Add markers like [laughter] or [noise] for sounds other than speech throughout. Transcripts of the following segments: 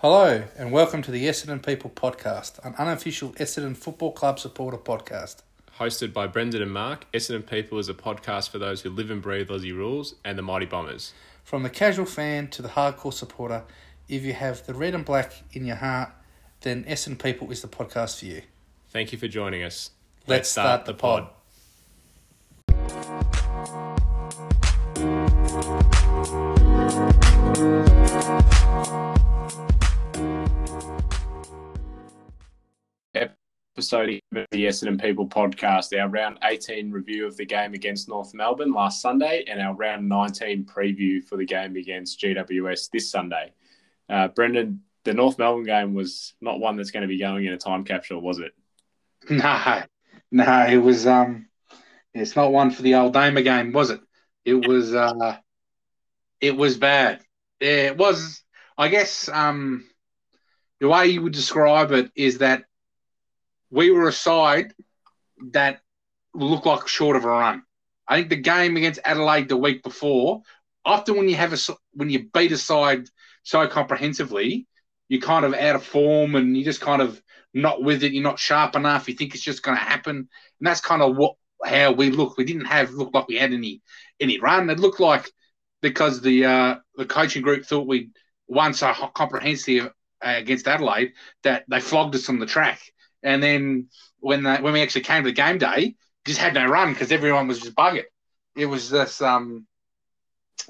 Hello, and welcome to the Essendon People podcast, an unofficial Essendon Football Club supporter podcast. Hosted by Brendan and Mark, Essendon People is a podcast for those who live and breathe Aussie rules and the Mighty Bombers. From the casual fan to the hardcore supporter, if you have the red and black in your heart, then Essendon People is the podcast for you. Thank you for joining us. Let's, start, the pod. Episode of the Essendon People podcast, our round 18 review of the game against North Melbourne last Sunday, and our round 19 preview for the game against GWS this Sunday. Uh, Brendan, the North Melbourne game was not one that's going to be going in a time capsule, was it? [laughs] No, no, it was. Um, it's not one for the old Damer game, was it? It was. Uh, it was bad. Yeah, it was. I guess. Um, the way you would describe it is that we were a side that looked like short of a run. I think the game against Adelaide the week before, often when you have a when you beat a side so comprehensively, you're kind of out of form and you're just kind of not with it. You're not sharp enough. You think it's just going to happen, and that's kind of what how we looked. We didn't have look like we had any any run. It looked like because the uh, the coaching group thought we won so comprehensive against Adelaide that they flogged us on the track. And then when when we actually came to the game day, just had no run because everyone was just bugging. It was just um,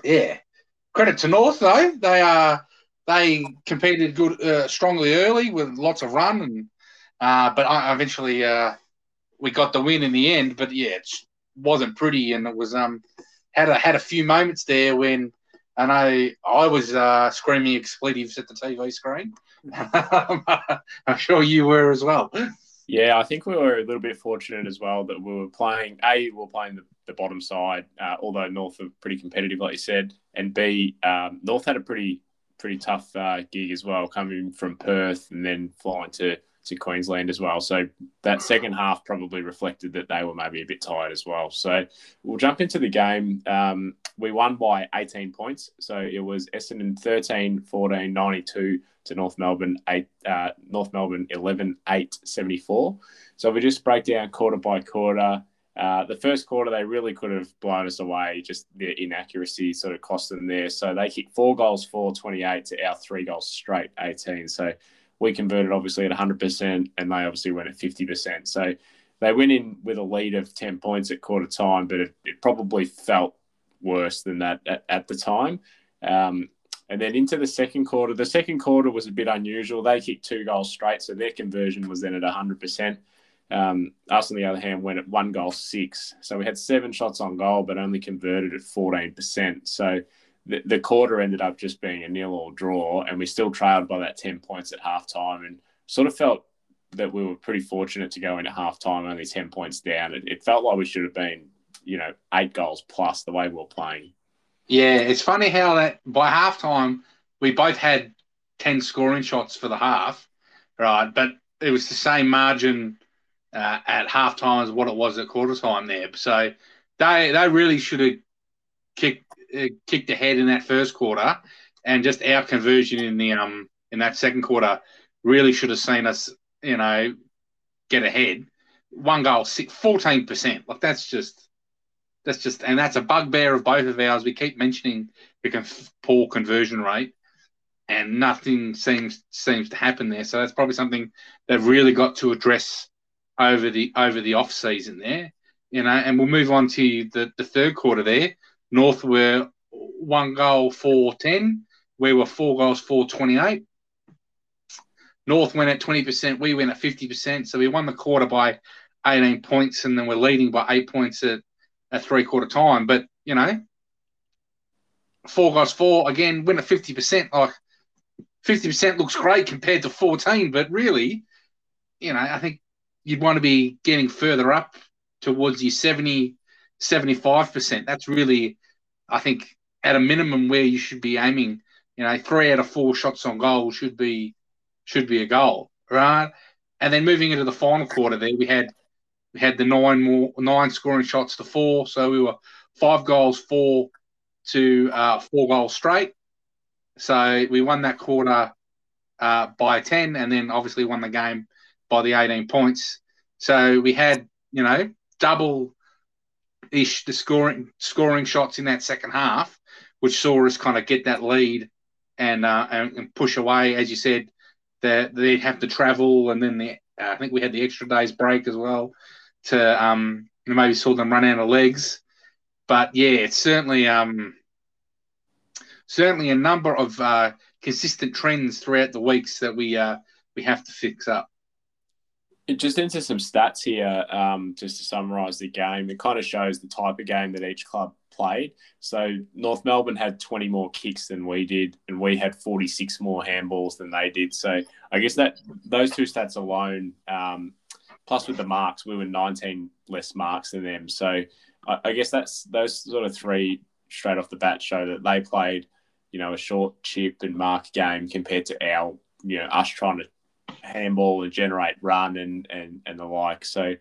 yeah. Credit to North though, they uh they competed good uh, strongly early with lots of run and uh, but eventually uh, we got the win in the end. But yeah, it wasn't pretty and it was um had a had a few moments there when I I was uh, screaming expletives at the TV screen. [laughs] I'm sure you were as well. Yeah, I think we were a little bit fortunate as well that we were playing. A, we were playing the, the bottom side, uh, although North are pretty competitive, like you said, and B, um, North had a pretty pretty tough uh, gig as well, coming from Perth and then flying to to Queensland as well. So that second half probably reflected that they were maybe a bit tired as well. So we'll jump into the game. Um, we won by 18 points. So it was Essendon 13, 14, 92 to North Melbourne, 8, uh, North Melbourne 11, 8, 74. So we just break down quarter by quarter. Uh, the first quarter, they really could have blown us away. Just the inaccuracy sort of cost them there. So they kicked four goals, four, 28 to our three goals straight, 18. So we converted obviously at 100%, and they obviously went at 50%. So they went in with a lead of 10 points at quarter time, but it, it probably felt worse than that at, at the time. Um, and then into the second quarter, the second quarter was a bit unusual. They kicked two goals straight, so their conversion was then at 100%. Um, us, on the other hand, went at one goal six. So we had seven shots on goal, but only converted at 14%. So the, the quarter ended up just being a nil or draw, and we still trailed by that 10 points at halftime and sort of felt that we were pretty fortunate to go in into halftime only 10 points down. It, it felt like we should have been, you know, eight goals plus the way we were playing. Yeah, it's funny how that by halftime we both had 10 scoring shots for the half, right? But it was the same margin uh, at halftime as what it was at quarter time there. So they they really should have kicked kicked ahead in that first quarter, and just our conversion in the um in that second quarter really should have seen us, you know, get ahead. One goal, fourteen percent. Like that's just that's just and that's a bugbear of both of ours. We keep mentioning the poor conversion rate, and nothing seems seems to happen there. So that's probably something they've really got to address over the over the off season there. You know, and we'll move on to the, the third quarter there. North were one goal for 10. We were four goals for 28. North went at 20%. We went at 50%. So we won the quarter by 18 points and then we're leading by eight points at, at three quarter time. But, you know, four goals four, again, win at 50%. Like 50% looks great compared to 14, but really, you know, I think you'd want to be getting further up towards your 70, 75%. That's really, I think, at a minimum where you should be aiming. You know, three out of four shots on goal should be should be a goal, right? And then moving into the final quarter, there we had we had the nine more nine scoring shots to four, so we were five goals four to uh, four goals straight. So we won that quarter uh, by 10 and then obviously won the game by the 18 points. So we had, you know, double ish the scoring scoring shots in that second half, which saw us kind of get that lead and uh, and, and, push away. As you said, that they'd have to travel, and then the uh, I think we had the extra days break as well to um, maybe saw them run out of legs. But yeah, it's certainly um, certainly a number of uh, consistent trends throughout the weeks that we uh, we have to fix up. Just into some stats here, um, just to summarise the game. It kind of shows the type of game that each club played. So North Melbourne had 20 more kicks than we did, and we had 46 more handballs than they did. So I guess that those two stats alone, um, plus with the marks, we were 19 less marks than them. So I, I guess that's those sort of three straight off the bat show that they played you know, a short chip and mark game compared to our, you know, us trying to handball and generate run and and, and the like. So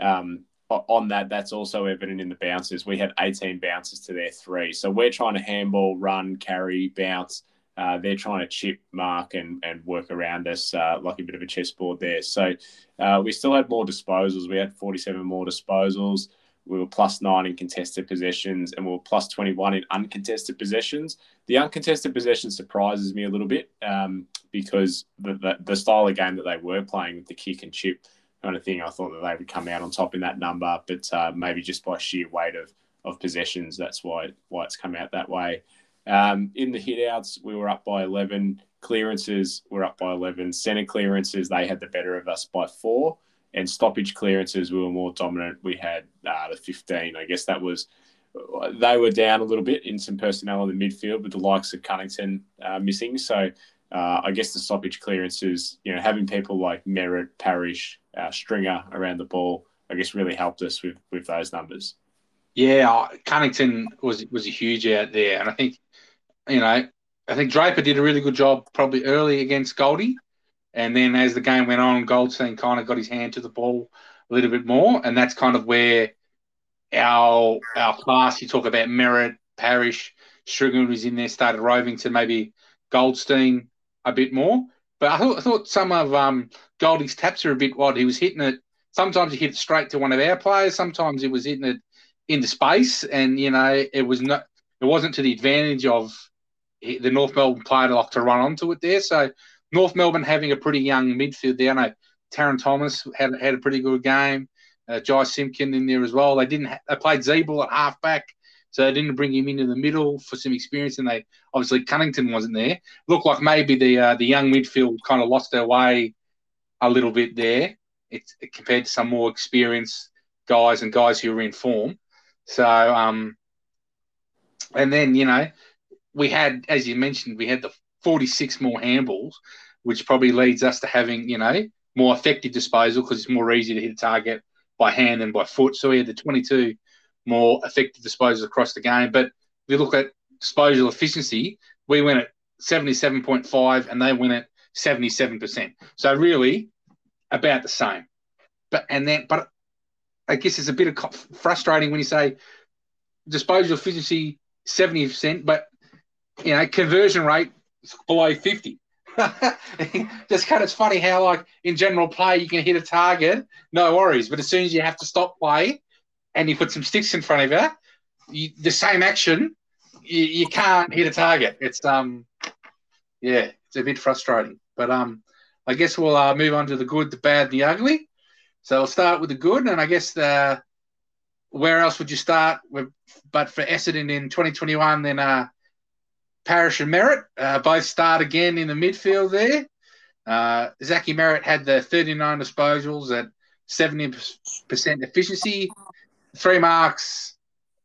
um, on that, that's also evident in the bounces. We had 18 bounces to their three. So we're trying to handball, run, carry, bounce. Uh, they're trying to chip, mark, and, and work around us uh, like a bit of a chessboard there. So uh, we still had more disposals. We had 47 more disposals. We were plus nine in contested possessions and we were plus 21 in uncontested possessions. The uncontested possession surprises me a little bit um, because the, the, the, style of game that they were playing with the kick and chip kind of thing, I thought that they would come out on top in that number, but uh, maybe just by sheer weight of, of possessions, that's why, why it's come out that way. Um, in the hitouts, we were up by 11. Clearances were up by 11. Centre clearances, they had the better of us by four and stoppage clearances we were more dominant. We had uh, the 15. I guess that was they were down a little bit in some personnel in the midfield with the likes of Cunnington uh, missing. So uh, I guess the stoppage clearances, you know, having people like Merrett, Parish, uh, Stringer around the ball, I guess really helped us with with those numbers. Yeah, Cunnington was was a huge out there, and I think you know I think Draper did a really good job probably early against Goldie. And then as the game went on, Goldstein kind of got his hand to the ball a little bit more, and that's kind of where our our class. You talk about Merrett, Parish, Stringer was in there, started roving to maybe Goldstein a bit more. But I thought, I thought some of um, Goldie's taps are a bit odd. He was hitting it. Sometimes he hit it straight to one of our players. Sometimes he was hitting it into space, and you know it was not. It wasn't to the advantage of the North Melbourne player to like to run onto it there. So North Melbourne having a pretty young midfield there. I know Tarryn Thomas had had a pretty good game. Uh, Jai Simpkin in there as well. They didn't. Ha- they played Ziebell at halfback, so they didn't bring him into the middle for some experience. And they obviously Cunnington wasn't there. Looked like maybe the uh, the young midfield kind of lost their way a little bit there. It's compared to some more experienced guys and guys who were in form. So, um, and then you know, we had, as you mentioned, we had the 46 more handballs, which probably leads us to having, you know, more effective disposal because it's more easy to hit a target by hand than by foot. So we had the 22 more effective disposals across the game. But if you look at disposal efficiency, we went at 77.5 and they went at 77%. So really about the same. But and then but I guess it's a bit of frustrating when you say disposal efficiency 70%, but you know, conversion rate below 50. [laughs] just kind of it's funny how like in general play you can hit a target, no worries. But as soon as you have to stop play and you put some sticks in front of you, you the same action, you, you can't hit a target. It's um yeah, it's a bit frustrating. But um I guess we'll uh, move on to the good, the bad, the ugly. So we'll start with the good, and I guess the where else would you start? With, but for Essendon in 2021, then uh, Parish and Merrett uh, both start again in the midfield there. Uh, Zachy Merrett had the 39 disposals at 70% efficiency, three marks,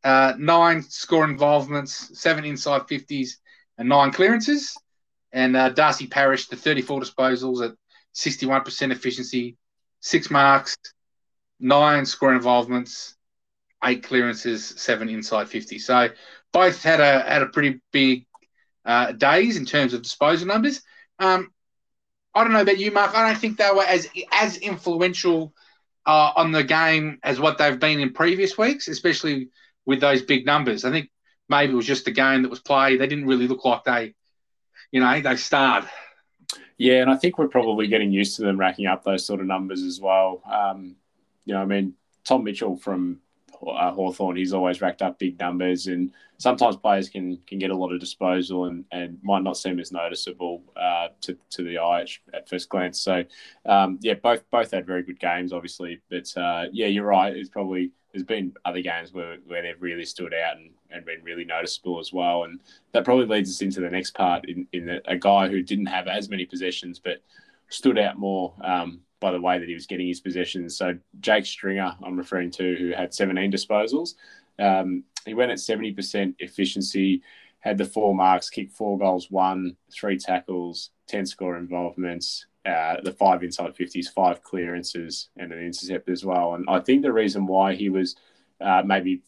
uh, nine score involvements, seven inside 50s, and nine clearances. And uh, Darcy Parish, the 34 disposals at 61% efficiency, six marks, nine score involvements, eight clearances, seven inside 50. So both had a had a pretty big uh, days in terms of disposal numbers. Um, I don't know about you, Mark. I don't think they were as as influential uh, on the game as what they've been in previous weeks, especially with those big numbers. I think maybe it was just the game that was played. They didn't really look like they, you know, they starred. Yeah, and I think we're probably getting used to them racking up those sort of numbers as well. Um, you know, I mean, Tom Mitchell from uh, Hawthorn, he's always racked up big numbers, and sometimes players can can get a lot of disposal and, and might not seem as noticeable uh, to, to the eye at, at first glance. So, um, yeah, both both had very good games, obviously, but uh, yeah, you're right. It's probably there's been other games where, where they've really stood out and, and been really noticeable as well, and that probably leads us into the next part in in the, a guy who didn't have as many possessions but stood out more. Um, by the way that he was getting his possessions. So Jake Stringer, I'm referring to, who had 17 disposals. Um, he went at 70% efficiency, had the four marks, kicked four goals, one, three tackles, 10 score involvements, uh, the five inside 50s, five clearances, and an intercept as well. And I think the reason why he was uh, maybe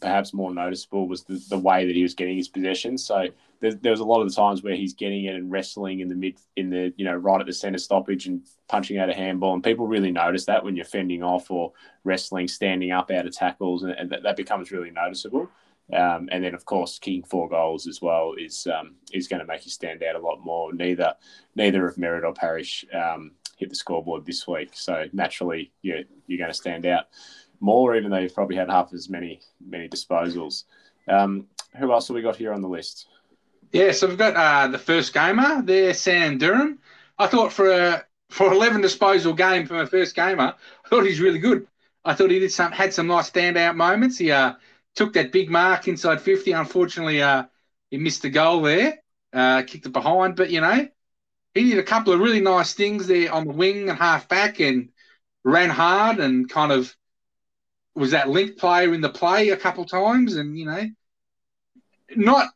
perhaps more noticeable was the, the way that he was getting his possessions. So there, there was a lot of the times where he's getting it and wrestling in the mid, in the you know right at the center stoppage and punching out a handball, and people really notice that when you're fending off or wrestling, standing up out of tackles, and, and that, that, becomes really noticeable. Um, and then, of course, kicking four goals as well is um, is going to make you stand out a lot more. Neither neither of Merrett or Parish um, hit the scoreboard this week, so naturally you're you're going to stand out more, even though you've probably had half as many many disposals. Um, who else have we got here on the list? Yeah, so we've got uh, the first gamer there, Sam Durham. I thought for a for eleven disposal game from a first gamer, I thought he's really good. I thought he did some had some nice standout moments. He uh, took that big mark inside fifty. Unfortunately, uh, he missed the goal there, uh, kicked it behind. But you know, he did a couple of really nice things there on the wing and half back, and ran hard and kind of was that link player in the play a couple times, and you know, not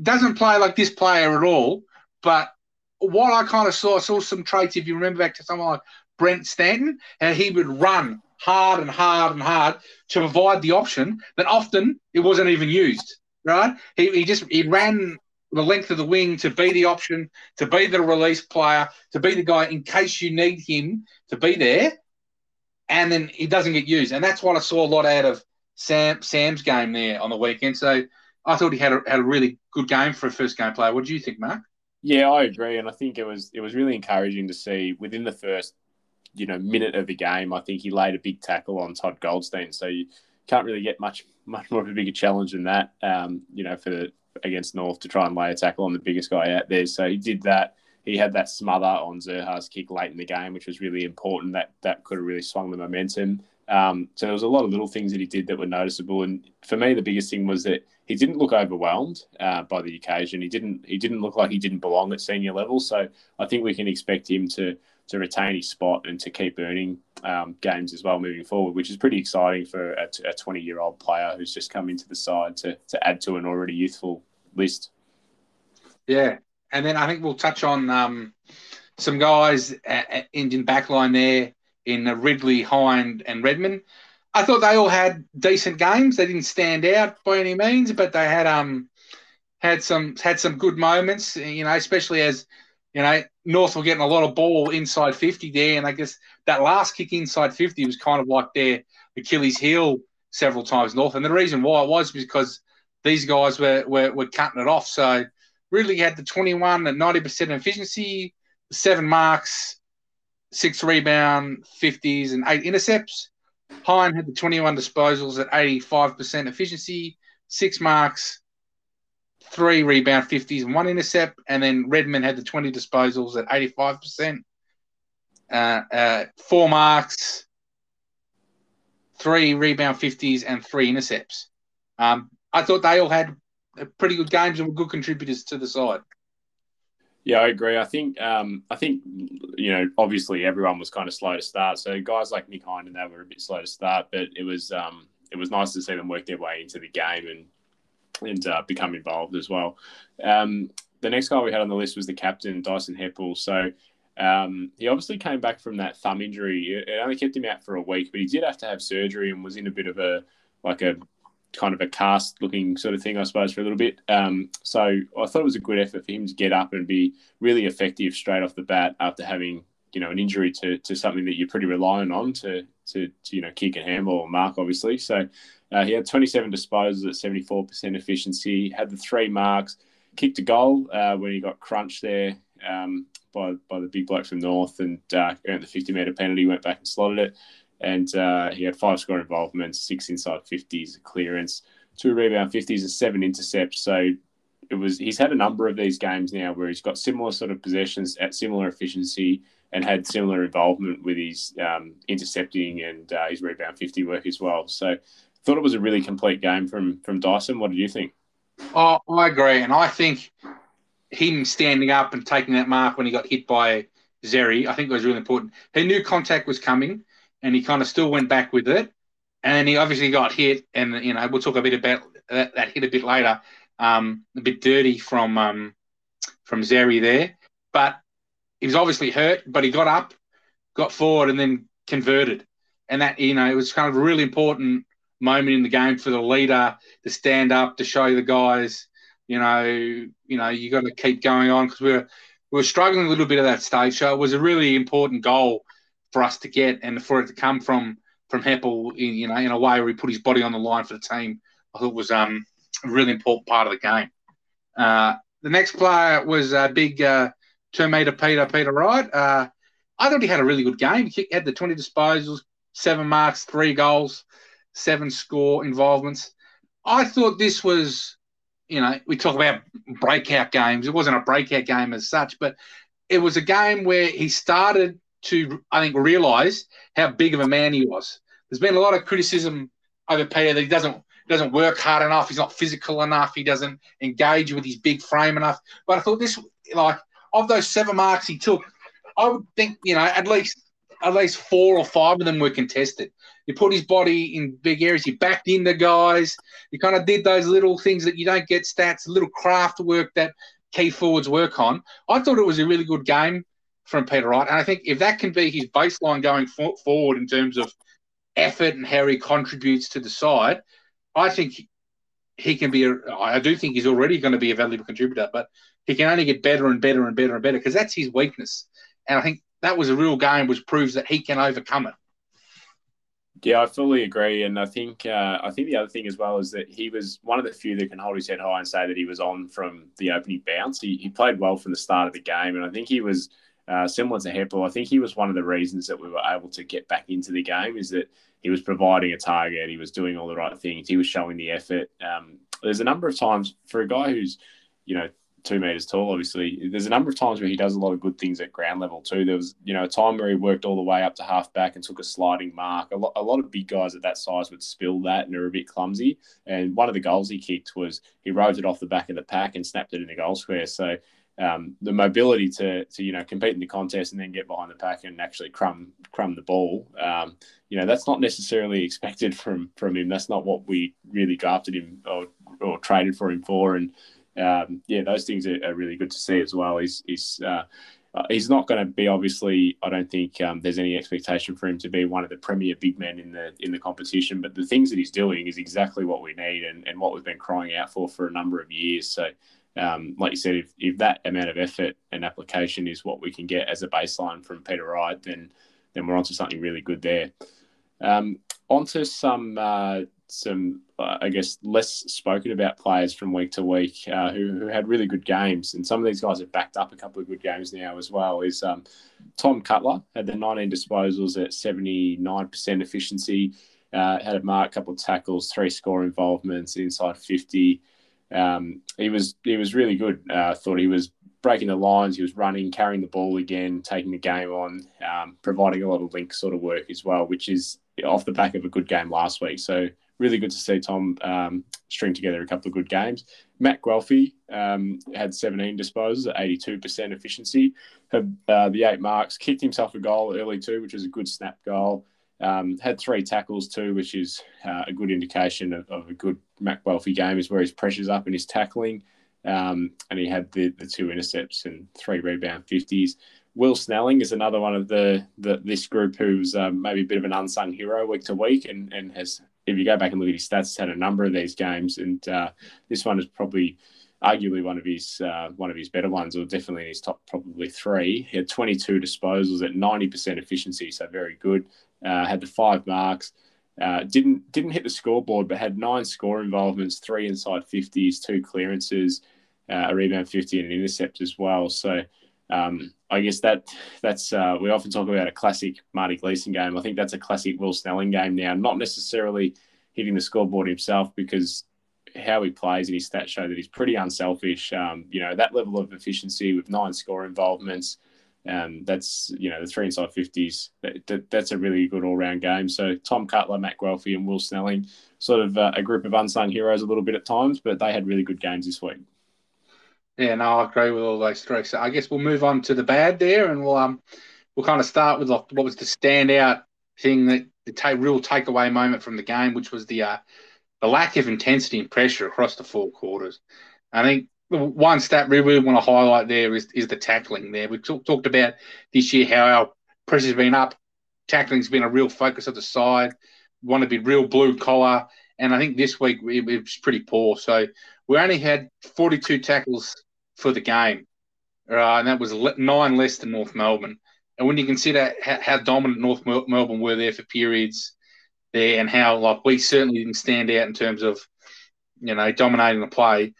doesn't play like this player at all. But what I kind of saw, I saw some traits. If you remember back to someone like Brent Stanton, how he would run hard and hard and hard to provide the option that often it wasn't even used. Right? He, he just he ran the length of the wing to be the option, to be the release player, to be the guy in case you need him to be there and then he doesn't get used. And that's what I saw a lot out of Sam Sam's game there on the weekend. So I thought he had a, had a really good game for a first game player. What do you think, Mark? Yeah, I agree, and I think it was it was really encouraging to see within the first you know minute of the game. I think he laid a big tackle on Todd Goldstein, so you can't really get much much more of a bigger challenge than that. Um, you know, for the, against North to try and lay a tackle on the biggest guy out there. So he did that he had that smother on Zurhaar's kick late in the game, which was really important. That that could have really swung the momentum. Um, so there was a lot of little things that he did that were noticeable. And for me, the biggest thing was that he didn't look overwhelmed uh, by the occasion. He didn't he didn't look like he didn't belong at senior level. So I think we can expect him to to retain his spot and to keep earning um, games as well moving forward, which is pretty exciting for a, a 20 year old player who's just come into the side to to add to an already youthful list. Yeah, and then I think we'll touch on um, some guys at, at Indian backline there in Ridley, Hind, and Redman. I thought they all had decent games. They didn't stand out by any means, but they had um had some had some good moments. You know, especially as you know North were getting a lot of ball inside fifty there, and I guess that last kick inside fifty was kind of like their Achilles heel several times North. And the reason why it was because these guys were were, were cutting it off. So Ridley had the 21 at 90% efficiency, seven marks, six rebound, 50s, and eight intercepts. Hind had the 21 disposals at 85% efficiency, six marks, three rebound, 50s, and one intercept. And then Redman had the 20 disposals at 85%, uh, uh, four marks, three rebound, 50s, and three intercepts. Um, I thought they all had pretty good games and were good contributors to the side. Yeah, I agree. I think um, I think you know obviously everyone was kind of slow to start. So guys like Nick Hind and that were a bit slow to start, but it was um, it was nice to see them work their way into the game and and uh, become involved as well. Um, the next guy we had on the list was the captain Dyson Heppell. So um, he obviously came back from that thumb injury. It only kept him out for a week, but he did have to have surgery and was in a bit of a like a kind of a cast looking sort of thing, I suppose, for a little bit. Um, so I thought it was a good effort for him to get up and be really effective straight off the bat after having you know an injury to, to something that you're pretty reliant on to, to, to you know kick and handball or mark obviously. So uh, he had 27 disposals at 74% efficiency, had the three marks, kicked a goal uh, when he got crunched there um, by by the big bloke from North and uh, earned the 50 metre penalty, went back and slotted it. And uh, he had five score involvements, six inside 50s, clearance, two rebound 50s, and seven intercepts. So it was he's had a number of these games now where he's got similar sort of possessions at similar efficiency and had similar involvement with his um, intercepting and uh, his rebound 50 work as well. So I thought it was a really complete game from from Dyson. What did you think? Oh, I agree, and I think him standing up and taking that mark when he got hit by Xerri, I think was really important. He knew contact was coming, and he kind of still went back with it. And he obviously got hit, and you know we'll talk a bit about that, that hit a bit later. Um, a bit dirty from um, from Xerri there, but he was obviously hurt. But he got up, got forward, and then converted. And that you know it was kind of a really important moment in the game for the leader to stand up to show the guys, you know, you know, you got to keep going on because we are we were struggling a little bit at that stage. So it was a really important goal for us to get and for it to come from from Heppell, in, you know, in a way where he put his body on the line for the team. I thought was um, a really important part of the game. Uh, the next player was a big uh, two Peter Peter Wright. Uh, I thought he had a really good game. He had the 20 disposals, seven marks, three goals seven score involvements. I thought this was, you know, we talk about breakout games. It wasn't a breakout game as such, but it was a game where he started to, I think, realise how big of a man he was. There's been a lot of criticism over Peter that he doesn't doesn't work hard enough. He's not physical enough. He doesn't engage with his big frame enough. But I thought this, like, of those seven marks he took, I would think, you know, at least at least four or five of them were contested. He put his body in big areas. He backed in the guys. He kind of did those little things that you don't get stats, little craft work that key forwards work on. I thought it was a really good game from Peter Wright. And I think if that can be his baseline going for- forward in terms of effort and how he contributes to the side, I think he can be. A, I do think he's already going to be a valuable contributor, but he can only get better and better and better and better because that's his weakness. And I think that was a real game which proves that he can overcome it. Yeah, I fully agree, and I think uh, I think the other thing as well is that he was one of the few that can hold his head high and say that he was on from the opening bounce. He, he played well from the start of the game, and I think he was similar to Heppell. I think he was one of the reasons that we were able to get back into the game is that he was providing a target, he was doing all the right things, he was showing the effort. Um, there's a number of times for a guy who's you know two meters tall. Obviously, there's a number of times where he does a lot of good things at ground level too. There was, you know, a time where he worked all the way up to half back and took a sliding mark. A lot, a lot of big guys at that size would spill that and are a bit clumsy. And one of the goals he kicked was he rode it off the back of the pack and snapped it in the goal square. So um, the mobility to, to you know compete in the contest and then get behind the pack and actually crumb crumb the ball, um, you know that's not necessarily expected from from him. That's not what we really drafted him or, or traded for him for. And um, yeah, those things are, are, really good to see as well. He's he's uh, he's not going to be obviously. I don't think um, there's any expectation for him to be one of the premier big men in the in the competition. But the things that he's doing is exactly what we need and, and what we've been crying out for for a number of years. So. Um, like you said, if, if that amount of effort and application is what we can get as a baseline from Peter Wright, then then we're onto something really good there. Um, onto some uh, some, uh, I guess, less spoken about players from week to week uh, who, who had really good games. And some of these guys have backed up a couple of good games now as well. Is um, Tom Cutler had the 19 disposals at 79% efficiency, uh, had a mark, couple of tackles, three score involvements inside 50. Um, he was he was really good. Uh, I uh, thought he was breaking the lines. He was running, carrying the ball again, taking the game on, um, providing a lot of link sort of work as well, which is off the back of a good game last week. So really good to see Tom um, string together a couple of good games. Matt Guelfi um, had 17 disposals 82% efficiency, had uh, the eight marks, kicked himself a goal early too, which was a good snap goal. Um, had three tackles too, which is uh, a good indication of, of, a good Matt Guelfi game, is where his pressure's up and his tackling. Um, and he had the, the two intercepts and three rebound 50s. Will Snelling is another one of the, the this group who's um, maybe a bit of an unsung hero week to week and, and has if you go back and look at his stats, had a number of these games, and uh, this one is probably arguably one of his uh, one of his better ones, or definitely in his top probably three. He had 22 disposals at 90% efficiency, so very good. Uh, had the five marks. Uh, didn't didn't hit the scoreboard, but had nine score involvements, three inside 50s, two clearances, uh, a rebound 50, and an intercept as well. So um, I guess that that's uh, we often talk about a classic Marty Gleeson game. I think that's a classic Will Snelling game now. Not necessarily hitting the scoreboard himself because how he plays and his stats show that he's pretty unselfish. Um, you know that level of efficiency with nine score involvements. Um, that's you know the three inside fifties. That, that, that's a really good all round game. So Tom Cutler, Matt Guelfi, and Will Snelling, sort of uh, a group of unsung heroes a little bit at times, but they had really good games this week. Yeah, no, I agree with all those three. So I guess we'll move on to the bad there, and we'll um we'll kind of start with like what was the standout thing that the take, real takeaway moment from the game, which was the uh, the lack of intensity and pressure across the four quarters. I think one stat we really want to highlight there is, is the tackling there. We talk, talked about this year how our pressure's been up, tackling's been a real focus of the side. We want to be real blue collar, and I think this week it, it was pretty poor. So we only had 42 tackles for the game, uh, and that was nine less than North Melbourne. And when you consider how, how dominant North Melbourne were there for periods there, and how like we certainly didn't stand out in terms of you know dominating the play,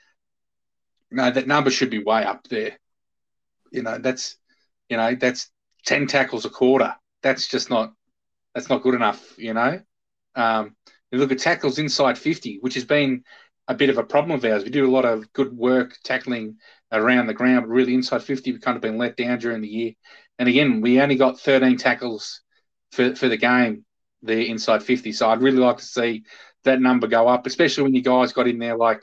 no, that number should be way up there. You know, that's you know that's ten tackles a quarter. That's just not that's not good enough. You know, um, you look at tackles inside fifty, which has been a bit of a problem of ours. We do a lot of good work tackling around the ground, but really inside 50, we've kind of been let down during the year. And again, we only got 13 tackles for, for the game there inside 50. So I'd really like to see that number go up, especially when you guys got in there like,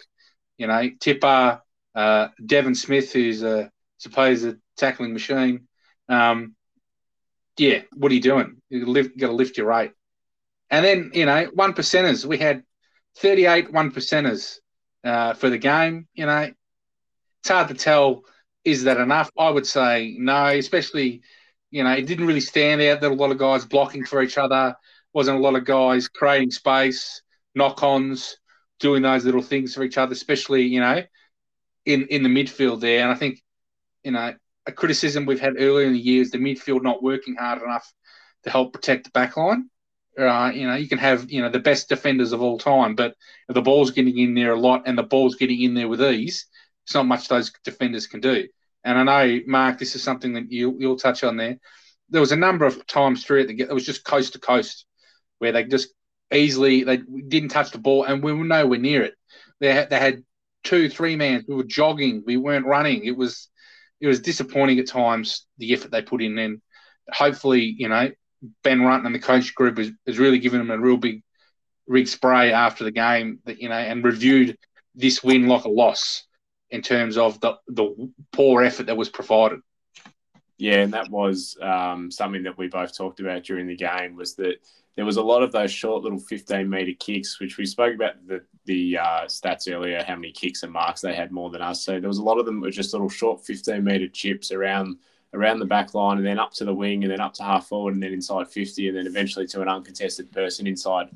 you know, Tipper, uh, Devon Smith, who's a supposed a tackling machine. Um, yeah, what are you doing? You got to lift your rate. And then, you know, one percenters. We had 38 one percenters uh, for the game. You know, it's hard to tell. Is that enough? I would say no, especially, you know, it didn't really stand out that a lot of guys blocking for each other. Wasn't a lot of guys creating space, knock ons, doing those little things for each other, especially, you know, in, in the midfield there. And I think, you know, a criticism we've had earlier in the year is the midfield not working hard enough to help protect the back line. Uh, you know, you can have you know the best defenders of all time, but if the ball's getting in there a lot and the ball's getting in there with ease, it's not much those defenders can do. And I know, Mark, this is something that you you'll touch on there. There was a number of times through it that it was just coast to coast, where they just easily they didn't touch the ball, and we were nowhere near it. They had, they had two, three man. We were jogging. We weren't running. It was it was disappointing at times the effort they put in. And hopefully, you know, Ben Rutten and the coach group has, has really given them a real big rig spray after the game that you know and reviewed this win like a loss in terms of the the poor effort that was provided. Yeah, and that was um, something that we both talked about during the game was that there was a lot of those short little 15 meter kicks, which we spoke about the the uh, stats earlier, how many kicks and marks they had more than us. So there was a lot of them were just little short 15 meter chips around around the back line and then up to the wing and then up to half forward and then inside 50 and then eventually to an uncontested person inside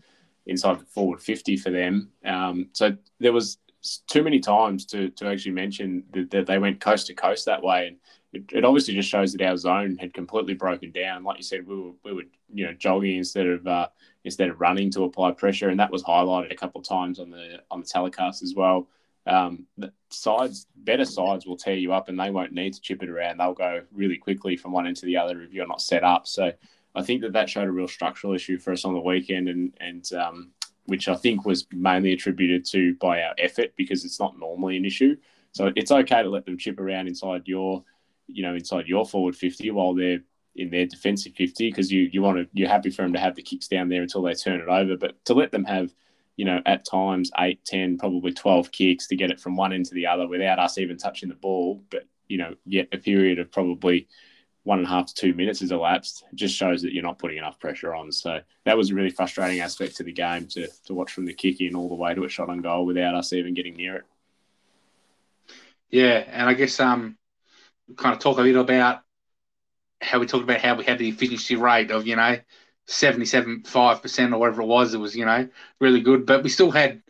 inside the forward 50 for them. Um, so there was too many times to, to actually mention that, that, they went coast to coast that way. And it, it, obviously just shows that our zone had completely broken down. Like you said, we were, we were you know, jogging instead of, uh, instead of running to apply pressure. And that was highlighted a couple of times on the, on the telecast as well um, sides, better sides will tear you up and they won't need to chip it around. They'll go really quickly from one end to the other if you're not set up. So I think that that showed a real structural issue for us on the weekend, and and um, which I think was mainly attributed to by our effort because it's not normally an issue. So it's okay to let them chip around inside your, you know, inside your forward fifty while they're in their defensive fifty because you you want to you're happy for them to have the kicks down there until they turn it over, but to let them have you know, at times eight, 10, probably 12 kicks to get it from one end to the other without us even touching the ball. But, you know, yet a period of probably one and a half to two minutes has elapsed. It just shows that you're not putting enough pressure on. So that was a really frustrating aspect to the game to, to watch from the kick in all the way to a shot on goal without us even getting near it. Yeah. And I guess um, kind of talk a little about how we talked about how we had the efficiency rate of, you know, 77 5% or whatever it was. It was, you know, really good. But we still had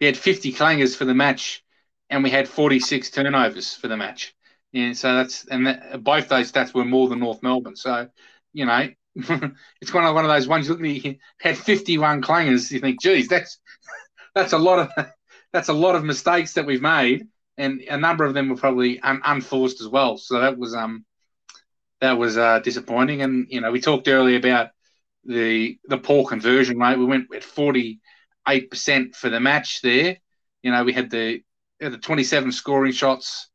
we had 50 clangers for the match and we had 46 turnovers for the match. Yeah, so that's and that, both those stats were more than North Melbourne. So, you know, [laughs] it's one of one of those ones. You look at you had 51 clangers. You think, geez, that's [laughs] that's a lot of [laughs] that's a lot of mistakes that we've made, and a number of them were probably un, unforced as well. So that was um that was uh, disappointing. And you know, we talked earlier about the the poor conversion rate. We went at forty eight percent for the match there. You know, we had the the twenty seven scoring shots,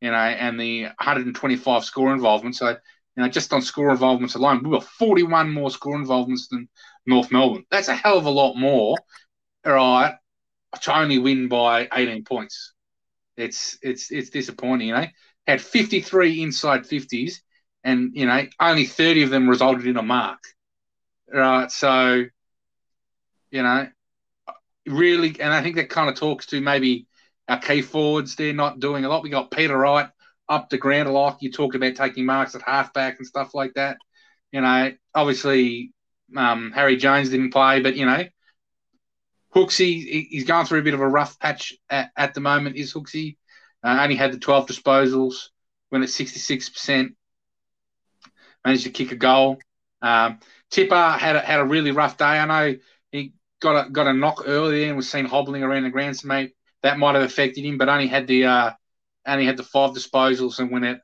you know, and the one hundred and twenty five score involvement. So you know, just on score involvements alone, we were forty one more score involvements than North Melbourne. That's a hell of a lot more. All right, to only win by eighteen points. It's it's it's disappointing, you know. Had fifty three inside fifties, and you know only thirty of them resulted in a mark. Right, so you know, really, and I think that kind of talks to maybe our key forwards. They're not doing a lot. We got Peter Wright up the ground a lot. You talked about taking marks at halfback and stuff like that. You know, obviously um, Harry Jones didn't play, but you know, Hooksy he's going through a bit of a rough patch at, at the moment. Is Hooksy uh, only had the twelve disposals, went at sixty six percent, managed to kick a goal. Um, Tipper had a, had a really rough day. I know he got a got a knock earlier and was seen hobbling around the ground, so mate that might have affected him. But only had the uh, only had the five disposals and went at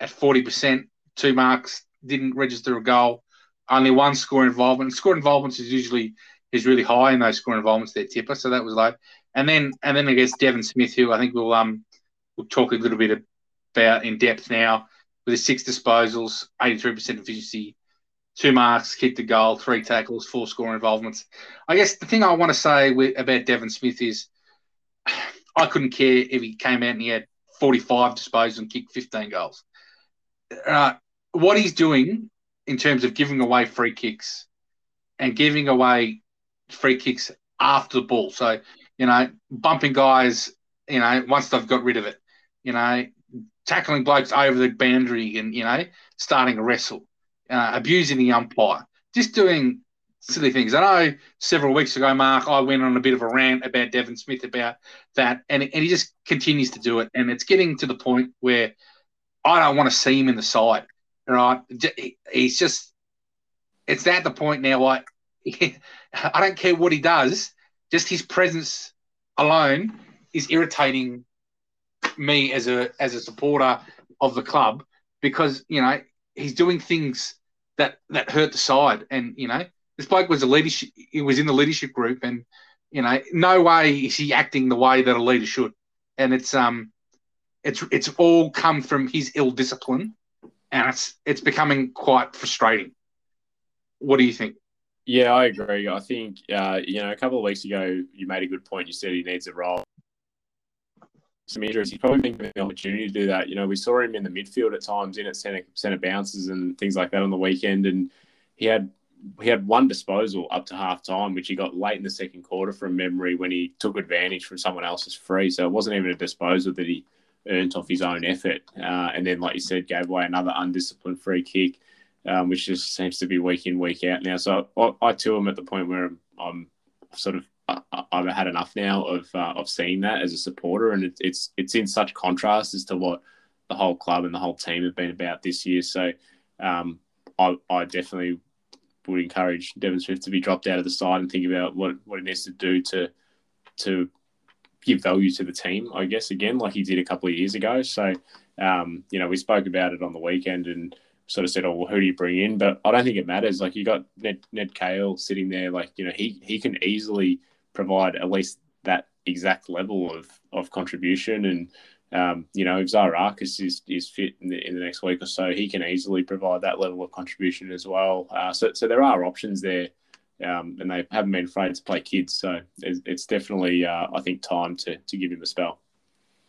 at forty percent, two marks, didn't register a goal, only one score involvement. Score involvements is usually is really high in those score involvements. There, Tipper, so that was low. And then and then I guess Devon Smith, who I think we'll um we'll talk a little bit about in depth now with his six disposals, eighty three percent efficiency two marks, kicked a goal, three tackles, four score involvements. I guess the thing I want to say with, about Devon Smith is [sighs] I couldn't care if he came out and he had 45 disposals and kicked 15 goals. Uh, what he's doing in terms of giving away free kicks and giving away free kicks after the ball. So, you know, bumping guys, you know, once they've got rid of it, you know, tackling blokes over the boundary and, you know, starting a wrestle uh, abusing the umpire, just doing silly things. I know several weeks ago, Mark, I went on a bit of a rant about Devon Smith about that, and, and he just continues to do it. And it's getting to the point where I don't want to see him in the side. Right? He's just, it's at the point now. Like, I don't care what he does, just his presence alone is irritating me as a as a supporter of the club because you know he's doing things that that hurt the side. And you know, this bloke was a leadership. He was in the leadership group, and you know, no way is he acting the way that a leader should. And it's um, it's it's all come from his ill discipline, and it's it's becoming quite frustrating. What do you think? Yeah, I agree. I think uh, you know a couple of weeks ago you made a good point. You said he needs a role some injuries, he's probably been given the opportunity to do that. You know, we saw him in the midfield at times, in at center, center bounces and things like that on the weekend, and he had he had one disposal up to half time, which he got late in the second quarter from memory when he took advantage from someone else's free. So it wasn't even a disposal that he earned off his own effort. Uh, and then, like you said, gave away another undisciplined free kick, um, which just seems to be week in, week out now. So I, I too am at the point where I'm, I'm sort of I've had enough now of uh, of seeing that as a supporter, and it's it's it's in such contrast as to what the whole club and the whole team have been about this year. So um, I, I definitely would encourage Devon Smith to be dropped out of the side and think about what what he needs to do to to give value to the team. I guess again, like he did a couple of years ago. So um, you know, we spoke about it on the weekend and sort of said, "Oh, well, who do you bring in?" But I don't think it matters. Like you got Ned Ned Cahill sitting there, like you know, he he can easily provide at least that exact level of, of contribution. And, um, you know, if Zaharakis is, is fit in the, in the next week or so, he can easily provide that level of contribution as well. Uh, so, so there are options there. Um, and they haven't been afraid to play kids. So it's, it's definitely, uh, I think, time to, to give him a spell.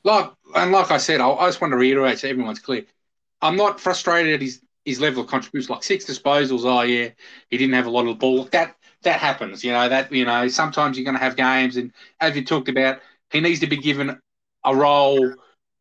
Like and like I said, I, I just want to reiterate so everyone's clear. I'm not frustrated at his his level of contribution. Like six disposals, oh yeah, he didn't have a lot of the ball. That that happens. You know that you know sometimes you're going to have games, and as you talked about, he needs to be given a role.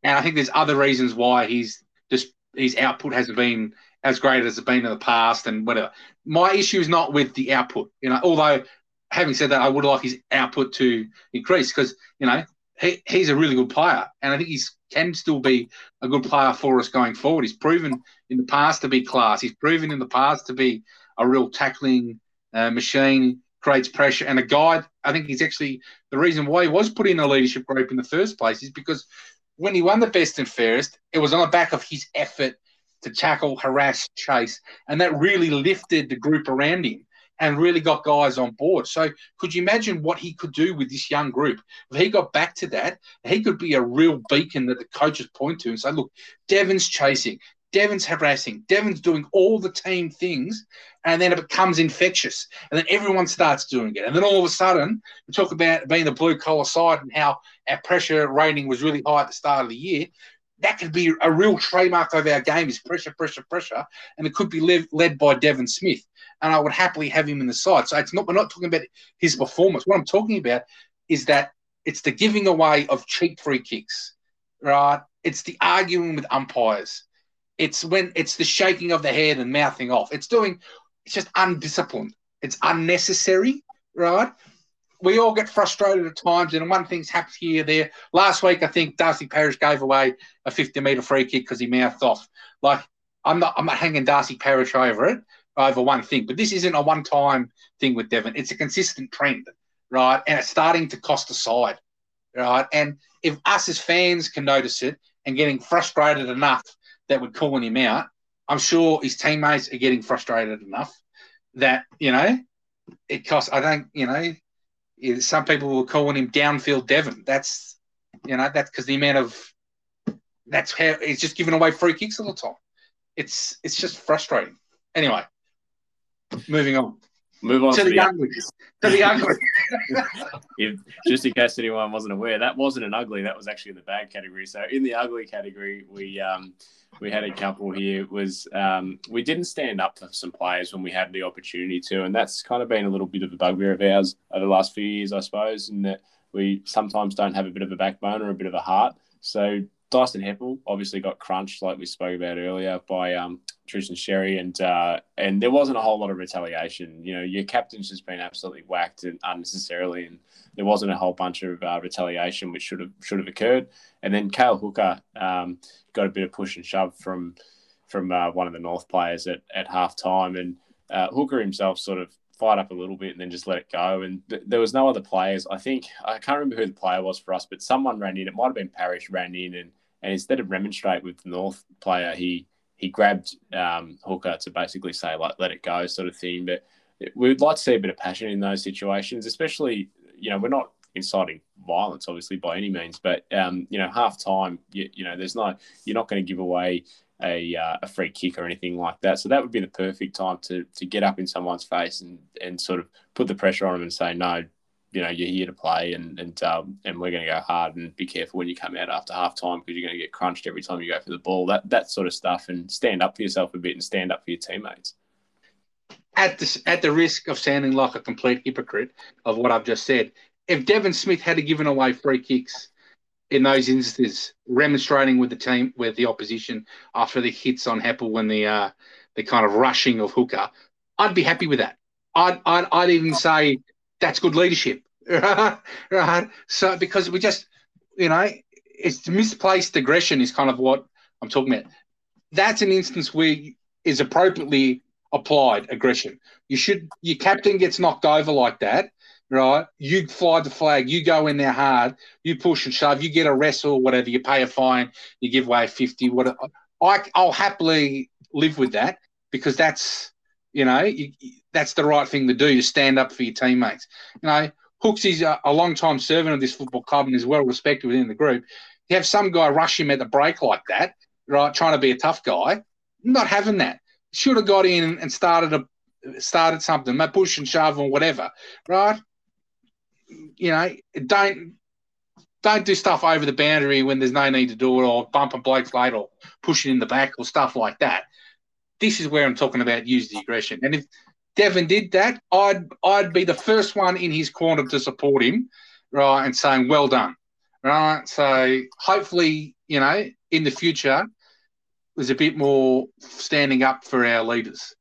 And I think there's other reasons why he's just his output hasn't been as great as it's been in the past, and whatever. My issue is not with the output. You know, although having said that, I would like his output to increase because you know he, he's a really good player, and I think he can still be a good player for us going forward. He's proven in the past to be class. He's proven in the past to be a real tackling uh, machine, creates pressure, and a guy. I think he's actually the reason why he was put in a leadership group in the first place is because when he won the best and fairest, it was on the back of his effort to tackle, harass, chase, and that really lifted the group around him and really got guys on board. So could you imagine what he could do with this young group? If he got back to that, he could be a real beacon that the coaches point to and say, look, Devon's chasing, Devon's harassing, Devon's doing all the team things, and then it becomes infectious. And then everyone starts doing it. And then all of a sudden, we talk about being the blue collar side and how our pressure rating was really high at the start of the year. That could be a real trademark of our game is pressure, pressure, pressure. And it could be led, by Devon Smith. And I would happily have him in the side. So it's not we're not talking about his performance. What I'm talking about is that it's the giving away of cheap free kicks, right? It's the arguing with umpires it's when it's the shaking of the head and mouthing off. It's doing, it's just undisciplined. It's unnecessary, right? We all get frustrated at times, and one thing's happened here there. Last week, I think Darcy Parish gave away a 50 metre free kick because he mouthed off. Like, I'm not, I'm not hanging Darcy Parish over it, over one thing, but this isn't a one time thing with Devon. It's a consistent trend, right? And it's starting to cost a side, right? And if us as fans can notice it and getting frustrated enough that were calling him out, I'm sure his teammates are getting frustrated enough that, you know, it costs, I don't, you know, some people were calling him downfield Devon. That's, you know, that's because the amount of, that's how he's just giving away free kicks all the time. It's, it's just frustrating. Anyway, moving on. Move on to, to the, the ugly. To the ugly. [laughs] if, just in case anyone wasn't aware, that wasn't an ugly. That was actually in the bad category. So in the ugly category, we um, we had a couple here. Was um, we didn't stand up for some players when we had the opportunity to, and that's kind of been a little bit of a bugbear of ours over the last few years, I suppose, in that we sometimes don't have a bit of a backbone or a bit of a heart. So Dyson Heppell obviously got crunched, like we spoke about earlier, by um, Tristan Xerri, and uh, and there wasn't a whole lot of retaliation. You know, your captain's just been absolutely whacked and unnecessarily, and there wasn't a whole bunch of uh, retaliation which should have should have occurred. And then Cale Hooker um, got a bit of push and shove from from uh, one of the North players at at half time, and uh, Hooker himself sort of fired up a little bit and then just let it go. And th- there was no other players. I think I can't remember who the player was for us, but someone ran in. It might have been Parish ran in and and instead of remonstrate with the North player, he he grabbed um, Hooker to basically say like let it go sort of thing. But we would like to see a bit of passion in those situations, especially you know we're not inciting violence obviously by any means, but um, you know half time you, you know there's no you're not going to give away a, uh, a free kick or anything like that. So that would be the perfect time to to get up in someone's face and and sort of put the pressure on them and say no, you know you're here to play and and um, and we're going to go hard and be careful when you come out after half time because you're going to get crunched every time you go for the ball that that sort of stuff and stand up for yourself a bit and stand up for your teammates. At the at the risk of sounding like a complete hypocrite of what I've just said if Devon Smith had given away free kicks in those instances remonstrating with the team with the opposition after the hits on Heppell when the uh, the kind of rushing of Hooker I'd be happy with that. I'd, I'd, I'd even say that's good leadership, [laughs] right? So because we just, you know, it's misplaced aggression is kind of what I'm talking about. That's an instance where is appropriately applied aggression. You should your captain gets knocked over like that, right? You fly the flag, you go in there hard, you push and shove, you get a wrestle, whatever, you pay a fine, you give away fifty. What I I'll happily live with that because that's you know you, that's the right thing to do to stand up for your teammates. You know, Hooks is a, a long time servant of this football club and is well respected within the group. You have some guy rush him at the break like that, right? Trying to be a tough guy, not having that. Should have got in and started a started something, a push and shove or whatever, right? You know, don't don't do stuff over the boundary when there's no need to do it, or bump a bloke's late, or push it in the back, or stuff like that. This is where I'm talking about use the aggression. And if Devon did that, I'd I'd be the first one in his corner to support him, right, and saying well done, right. So hopefully, you know, in the future, there's a bit more standing up for our leaders.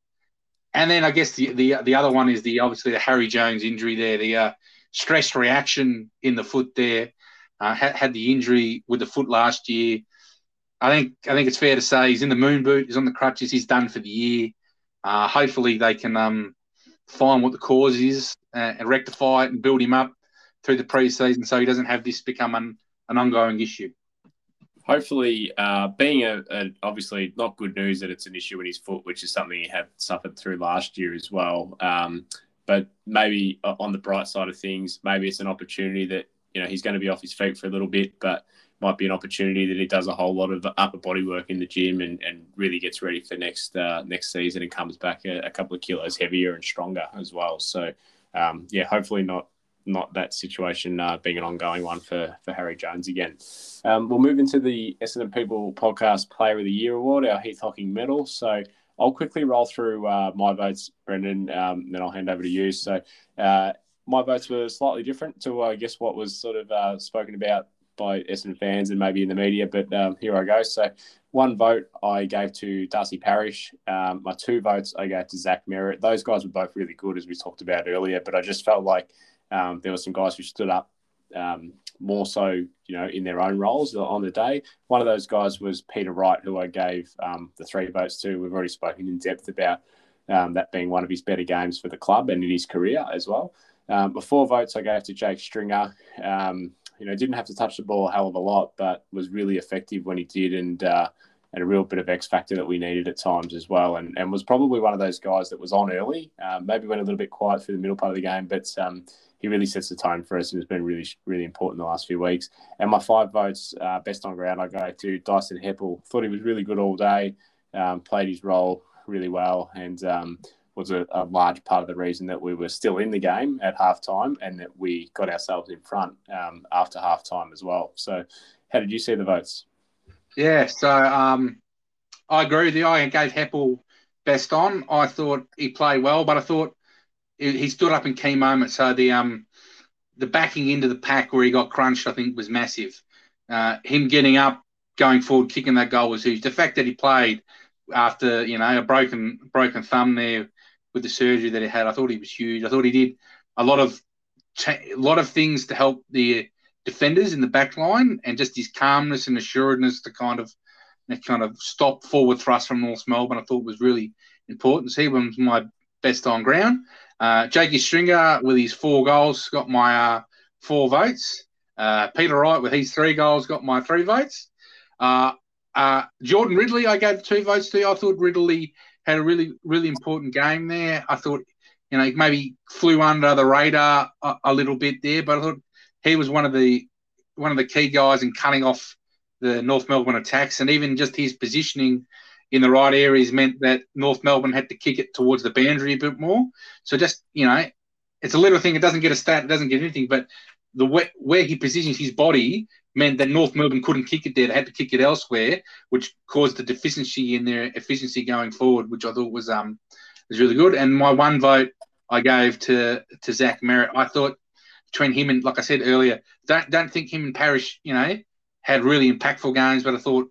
And then I guess the the the other one is the obviously the Harry Jones injury there, the uh, stress reaction in the foot there. Uh, had, had the injury with the foot last year. I think I think it's fair to say he's in the moon boot. He's on the crutches. He's done for the year. Uh, hopefully, they can um, find what the cause is uh, and rectify it and build him up through the preseason so he doesn't have this become an, an ongoing issue. hopefully, uh, being a, a, obviously not good news that it's an issue with his foot, which is something he had suffered through last year as well. Um, but maybe on the bright side of things, maybe it's an opportunity that you know he's going to be off his feet for a little bit, but might be an opportunity that he does a whole lot of upper body work in the gym and, and really gets ready for next uh, next season and comes back a, a, couple of kilos heavier and stronger as well. So um, yeah, hopefully not not that situation uh, being an ongoing one for for Harry Jones again. Um, we'll move into the Essendon People Podcast Player of the Year award, our Heath Hocking medal. So I'll quickly roll through uh, my votes, Brendan, um, then I'll hand over to you. So uh, my votes were slightly different to, I guess, what was sort of uh, spoken about by Essendon fans and maybe in the media, but um, here I go. So one vote I gave to Darcy Parish. Um, my two votes I gave to Zach Merrett. Those guys were both really good, as we talked about earlier, but I just felt like um, there were some guys who stood up um, more so, you know, in their own roles on the day. One of those guys was Peter Wright, who I gave um, the three votes to. We've already spoken in depth about um, that being one of his better games for the club and in his career as well. Um, before votes, I gave to Jake Stringer. Um, you know, didn't have to touch the ball a hell of a lot, but was really effective when he did, and uh, and a real bit of X factor that we needed at times as well. And and was probably one of those guys that was on early. Um, maybe went a little bit quiet through the middle part of the game, but um, he really sets the tone for us and has been really really important the last few weeks. And my five votes, uh, best on ground, I go to Dyson Heppell. Thought he was really good all day, um, played his role really well, and um, was a, a, large part of the reason that we were still in the game at halftime and that we got ourselves in front um, after halftime as well. So, how did you see the votes? Yeah, so um, I agree with you. I gave Heppell best on. I thought he played well, but I thought he stood up in key moments. So the um the backing into the pack where he got crunched, I think, was massive. Uh, him getting up, going forward, kicking that goal was huge. The fact that he played after you know a broken broken thumb there with the surgery that he had. I thought he was huge. I thought he did a lot of a lot of things to help the defenders in the back line, and just his calmness and assuredness to kind of kind of stop forward thrust from North Melbourne. I thought was really important. He was my best on ground. Uh, Jakey Stringer with his four goals got my uh, four votes. Uh, Peter Wright with his three goals got my three votes. Uh, uh, Jordan Ridley, I gave two votes to. I thought Ridley had a really, really important game there. I thought, you know, maybe flew under the radar a, a, little bit there, but I thought he was one of the one of the key guys in cutting off the North Melbourne attacks, and even just his positioning in the right areas meant that North Melbourne had to kick it towards the boundary a bit more. So just you know, it's a little thing. It doesn't get a stat, it doesn't get anything, but the way, where he positions his body meant that North Melbourne couldn't kick it there. They had to kick it elsewhere, which caused a deficiency in their efficiency going forward, which I thought was um was really good. And my one vote I gave to to Zach Merrett. I thought between him and like I said earlier, don't don't think him and Parish, you know, had really impactful games, but I thought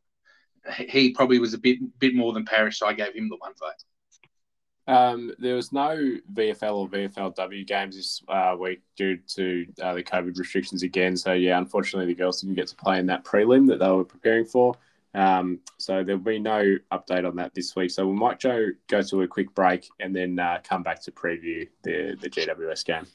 he probably was a bit bit more than Parish, so I gave him the one vote. Um, there was no VFL or VFLW games this uh, week due to uh, the COVID restrictions again. So yeah, unfortunately, the girls didn't get to play in that prelim that they were preparing for. Um, so there'll be no update on that this week. So we might go go to a quick break and then uh, come back to preview the the GWS game.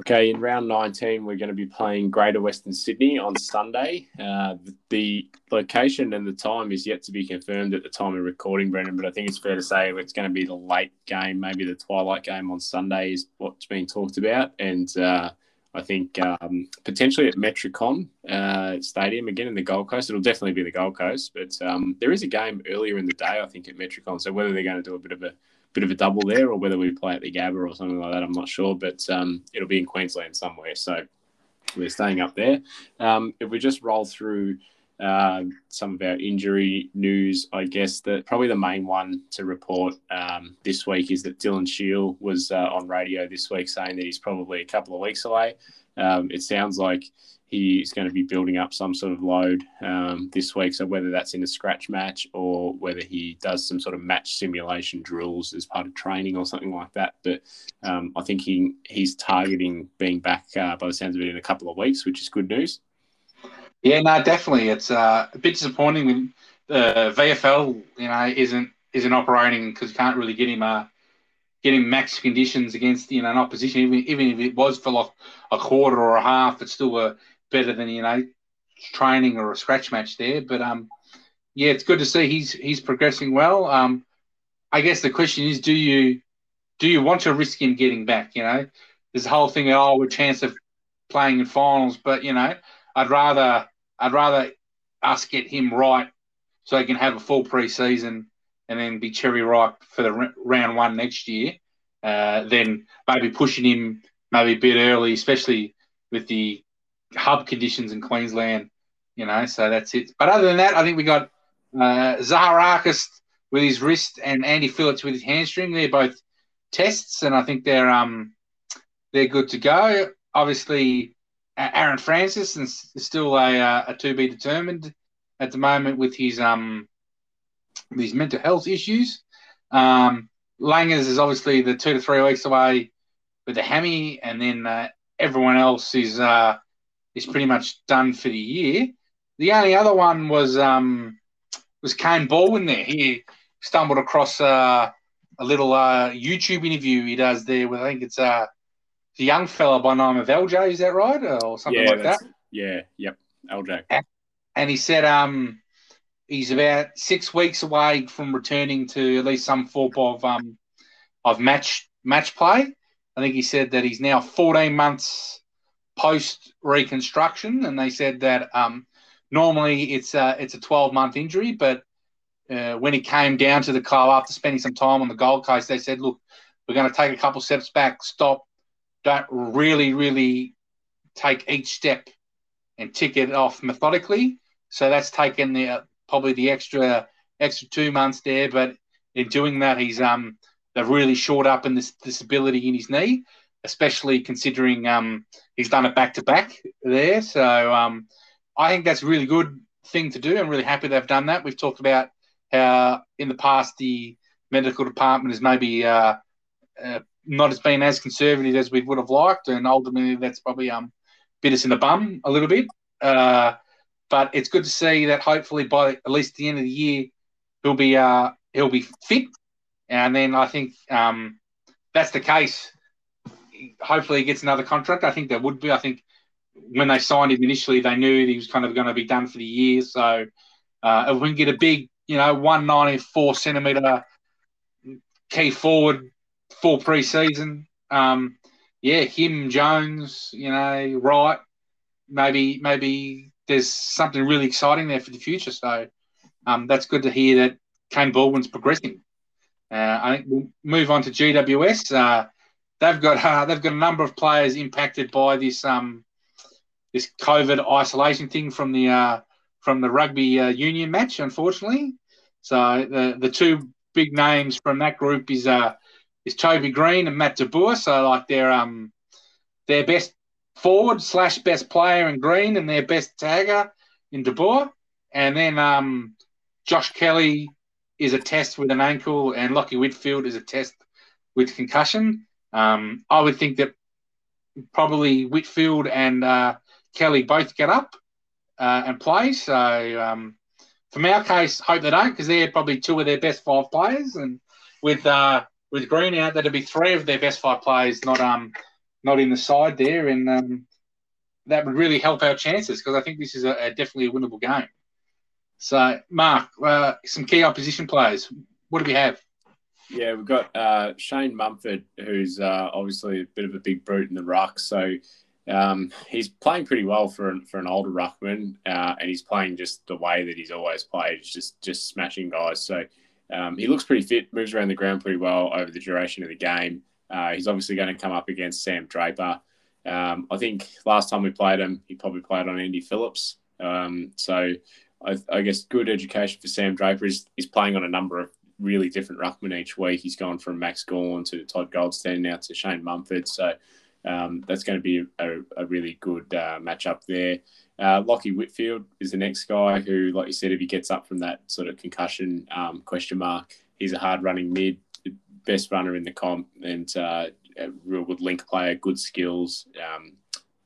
Okay, in round 19, we're going to be playing Greater Western Sydney on Sunday. Uh, the, location and the time is yet to be confirmed at the time of recording, Brendan, but I think it's fair to say it's going to be the late game, maybe the twilight game on Sunday is what's being talked about. And uh, I think um, potentially at Metricon uh, Stadium again in the Gold Coast. It'll definitely be the Gold Coast, but um, there is a game earlier in the day, I think, at Metricon. So whether they're going to do a bit of a bit of a double there, or whether we play at the Gabba or something like that. I'm not sure, but um, it'll be in Queensland somewhere. So we're staying up there. Um, if we just roll through uh, some of our injury news, I guess that probably the main one to report um, this week is that Dylan Shiel was uh, on radio this week saying that he's probably a couple of weeks away. Um, it sounds like he's going to be building up some sort of load um, this week. So whether that's in a scratch match or whether he does some sort of match simulation drills as part of training or something like that. But um, I think he he's targeting being back uh, by the sounds of it in a couple of weeks, which is good news. Yeah, no, definitely. It's uh, a bit disappointing when the VFL, you know, isn't isn't operating because you can't really get him a getting max conditions against you know an opposition, even even if it was for like a quarter or a half, it's still a, better than you know training or a scratch match there. But um, yeah, it's good to see he's he's progressing well. Um, I guess the question is, do you do you want to risk him getting back? You know, there's the whole thing. Oh, with chance of playing in finals, but you know, I'd rather I'd rather us get him right so he can have a full preseason and then be cherry ripe for the round one next year. Uh, then maybe pushing him maybe a bit early, especially with the hub conditions in Queensland. You know, so that's it. But other than that, I think we got uh, Zaharakis with his wrist and Andy Phillips with his hamstring. They're both tests, and I think they're um they're good to go. Obviously, Aaron Francis is still a, uh, a to be determined at the moment with his um these mental health issues. Um, Langers is obviously the two to three weeks away with the hammy, and then uh, everyone else is uh, is pretty much done for the year. The only other one was um, was Kaine Baldwin there. He stumbled across uh, a little uh, YouTube interview he does there with I think it's uh, the young fella by name of LJ. Is that right, or something yeah, like that? Yeah, yep, LJ. And he said um, he's about six weeks away from returning to at least some form of um of match match play. I think he said that he's now 14 months post reconstruction, and they said that um, normally it's a, it's a 12 month injury, but uh, when he came down to the club after spending some time on the Gold Coast, they said, "Look, we're going to take a couple steps back, stop, don't really, really take each step and tick it off methodically." So that's taken the probably the extra extra two months there. But in doing that, he's um they've really shored up in this disability in his knee, especially considering um he's done it back to back there. So um I think that's a really good thing to do. I'm really happy they've done that. We've talked about how in the past the medical department has maybe uh, uh, not as been as conservative as we would have liked, and ultimately that's probably um bit us in the bum a little bit. Uh, but it's good to see that hopefully by at least the end of the year he'll be uh, he'll be fit, and then I think um, that's the case. Hopefully he gets another contract. I think there would be. I think when they signed him initially, they knew he was kind of going to be done for the year. So uh, if we can get a big, you know, one ninety four centimeter key forward full preseason, um, yeah, him Jones, you know, right, maybe maybe there's something really exciting there for the future. So um, that's good to hear that Kaine Baldwin's progressing. Uh, I think we'll move on to GWS. Uh, they've got uh, [laughs] they've got a number of players impacted by this um, this COVID isolation thing from the uh, from the rugby uh, union match, unfortunately. So the the two big names from that group is uh, is Toby Greene and Matt DeBoer. So like their um their best forward slash best player in Greene and their best tagger in De Boer. And then um, Josh Kelly is a test with an ankle, and Lachie Whitfield is a test with concussion. Um, I would think that probably Whitfield and uh, Kelly both get up uh, and play. So um, from our case, hope they don't because they're probably two of their best five players, and with uh, with Greene out, that'd be three of their best five players not um not in the side there, and um, that would really help our chances because I think this is a, a, definitely a winnable game. So, Mark, uh, some key opposition players. What do we have? Yeah, we've got uh, Shane Mumford, who's uh, obviously a bit of a big brute in the ruck. So um, he's playing pretty well for an, for an older ruckman, uh, and he's playing just the way that he's always played, just just smashing guys. So um, he looks pretty fit, moves around the ground pretty well over the duration of the game. Uh, he's obviously going to come up against Sam Draper. Um, I think last time we played him, he probably played on Andy Phillips. Um, so I, I, guess good education for Sam Draper is he's playing on a number of really different ruckman each week. He's gone from Max Gawn to Todd Goldstein now to Shane Mumford. So um, that's going to be a, a really good uh, matchup there. Uh, Lachie Whitfield is the next guy who, like you said, if he gets up from that sort of concussion um, question mark, he's a hard running mid best runner in the comp and uh, a real good link player, good skills, um,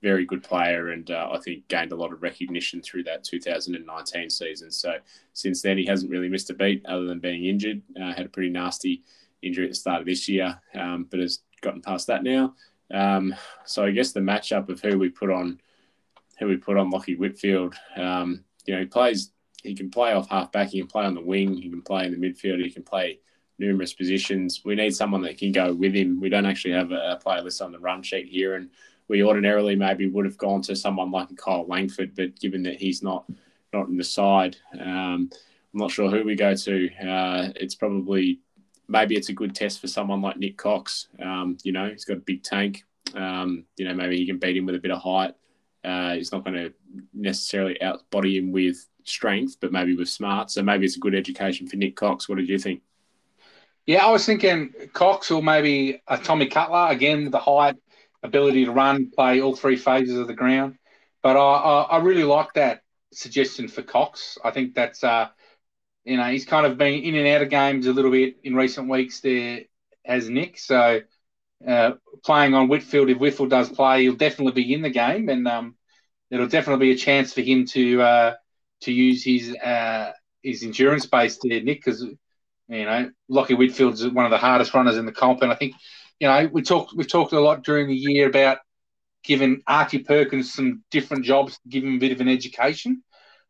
very good player, and uh, I think gained a lot of recognition through that 2019 season. So since then, he hasn't really missed a beat other than being injured. Uh, had a pretty nasty injury at the start of this year, um, but has gotten past that now. Um, so I guess the matchup of who we put on, who we put on Lachie Whitfield, um, you know, he plays. He can play off half back. He can play on the wing. He can play in the midfield. He can play numerous positions. We need someone that can go with him. We don't actually have a, a player list on the run sheet here, and we ordinarily maybe would have gone to someone like a Kyle Langford, but given that he's not not in the side, um, I'm not sure who we go to. Uh, it's probably maybe it's a good test for someone like Nik Cox. Um, you know, he's got a big tank. Um, you know, maybe he can beat him with a bit of height. Uh, he's not going to necessarily outbody him with strength, but maybe with smart. So maybe it's a good education for Nik Cox. What did you think? Yeah, I was thinking Cox or maybe a Tommy Cutler again, the height, ability to run, play all three phases of the ground. But I, I, I really like that suggestion for Cox. I think that's uh, you know he's kind of been in and out of games a little bit in recent weeks. There has Nick, so uh, playing on Whitfield. If Whitfield does play, he'll definitely be in the game, and um, it'll definitely be a chance for him to uh, to use his uh, his endurance base there, Nick, because you know, Lachie Whitfield's one of the hardest runners in the comp, and I think, you know, we talked we've talked a lot during the year about giving Archie Perkins some different jobs, give him a bit of an education.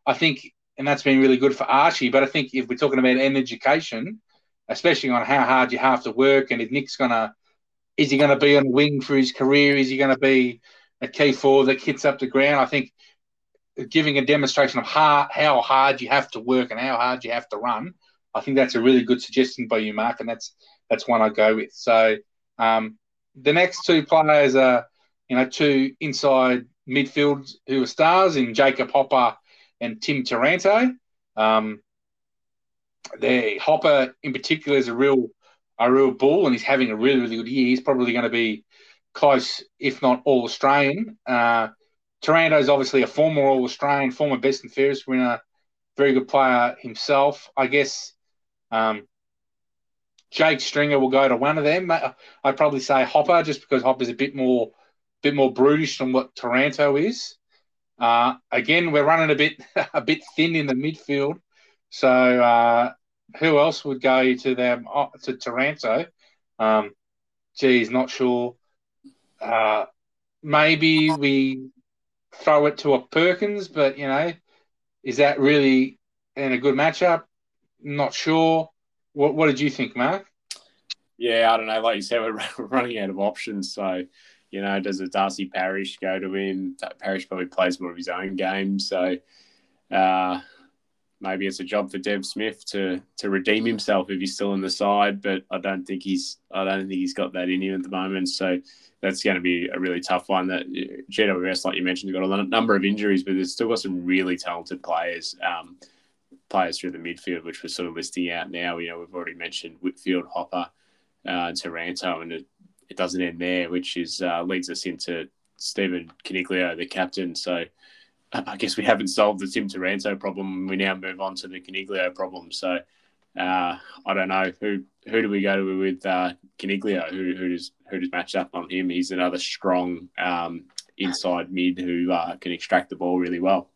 I think, and that's been really good for Archie. But I think if we're talking about an education, especially on how hard you have to work, and if Nick's gonna, is he gonna be on wing for his career? Is he gonna be a key forward that hits up the ground? I think giving a demonstration of how, how hard you have to work and how hard you have to run I think that's a really good suggestion by you, Mark, and that's that's one I go with. So um, the next two players are, you know, two inside midfields who are stars in Jacob Hopper and Tim Taranto. Um, Hopper in particular is a real a real bull, and he's having a really really good year. He's probably going to be close, if not all Australian. Uh, Taranto is obviously a former All Australian, former best and fairest winner, very good player himself. I guess um, Jake Stringer will go to one of them. I'd probably say Hopper, just because Hopper's a bit more, bit more brutish than what Taranto is. Uh, again, we're running a bit, [laughs] a bit thin in the midfield. So uh, who else would go to them uh, to Taranto? Um, geez, not sure. Uh, maybe we throw it to a Perkins, but you know, is that really in a good matchup? Not sure. What What did you think, Mark? Yeah, I don't know. Like you said, [laughs] we're running out of options. So, you know, does a Darcy Parish go to him? Parish probably plays more of his own game. So, uh, maybe it's a job for Dev Smith to to redeem himself if he's still in the side. But I don't think he's I don't think he's got that in him at the moment. So that's going to be a really tough one. That GWS, like you mentioned, got a number of injuries, but they've still got some really talented players. Um, players through the midfield, which we're sort of listing out now. You know, we've already mentioned Whitfield, Hopper, uh, Taranto, and it, it, doesn't end there, which is uh, leads us into Stephen Coniglio, the captain. So I guess we haven't solved the Tim Taranto problem. We now move on to the Coniglio problem. So uh, I don't know who who do we go to with uh, Coniglio? Who who does who does match up on him? He's another strong um, inside mid who uh, can extract the ball really well.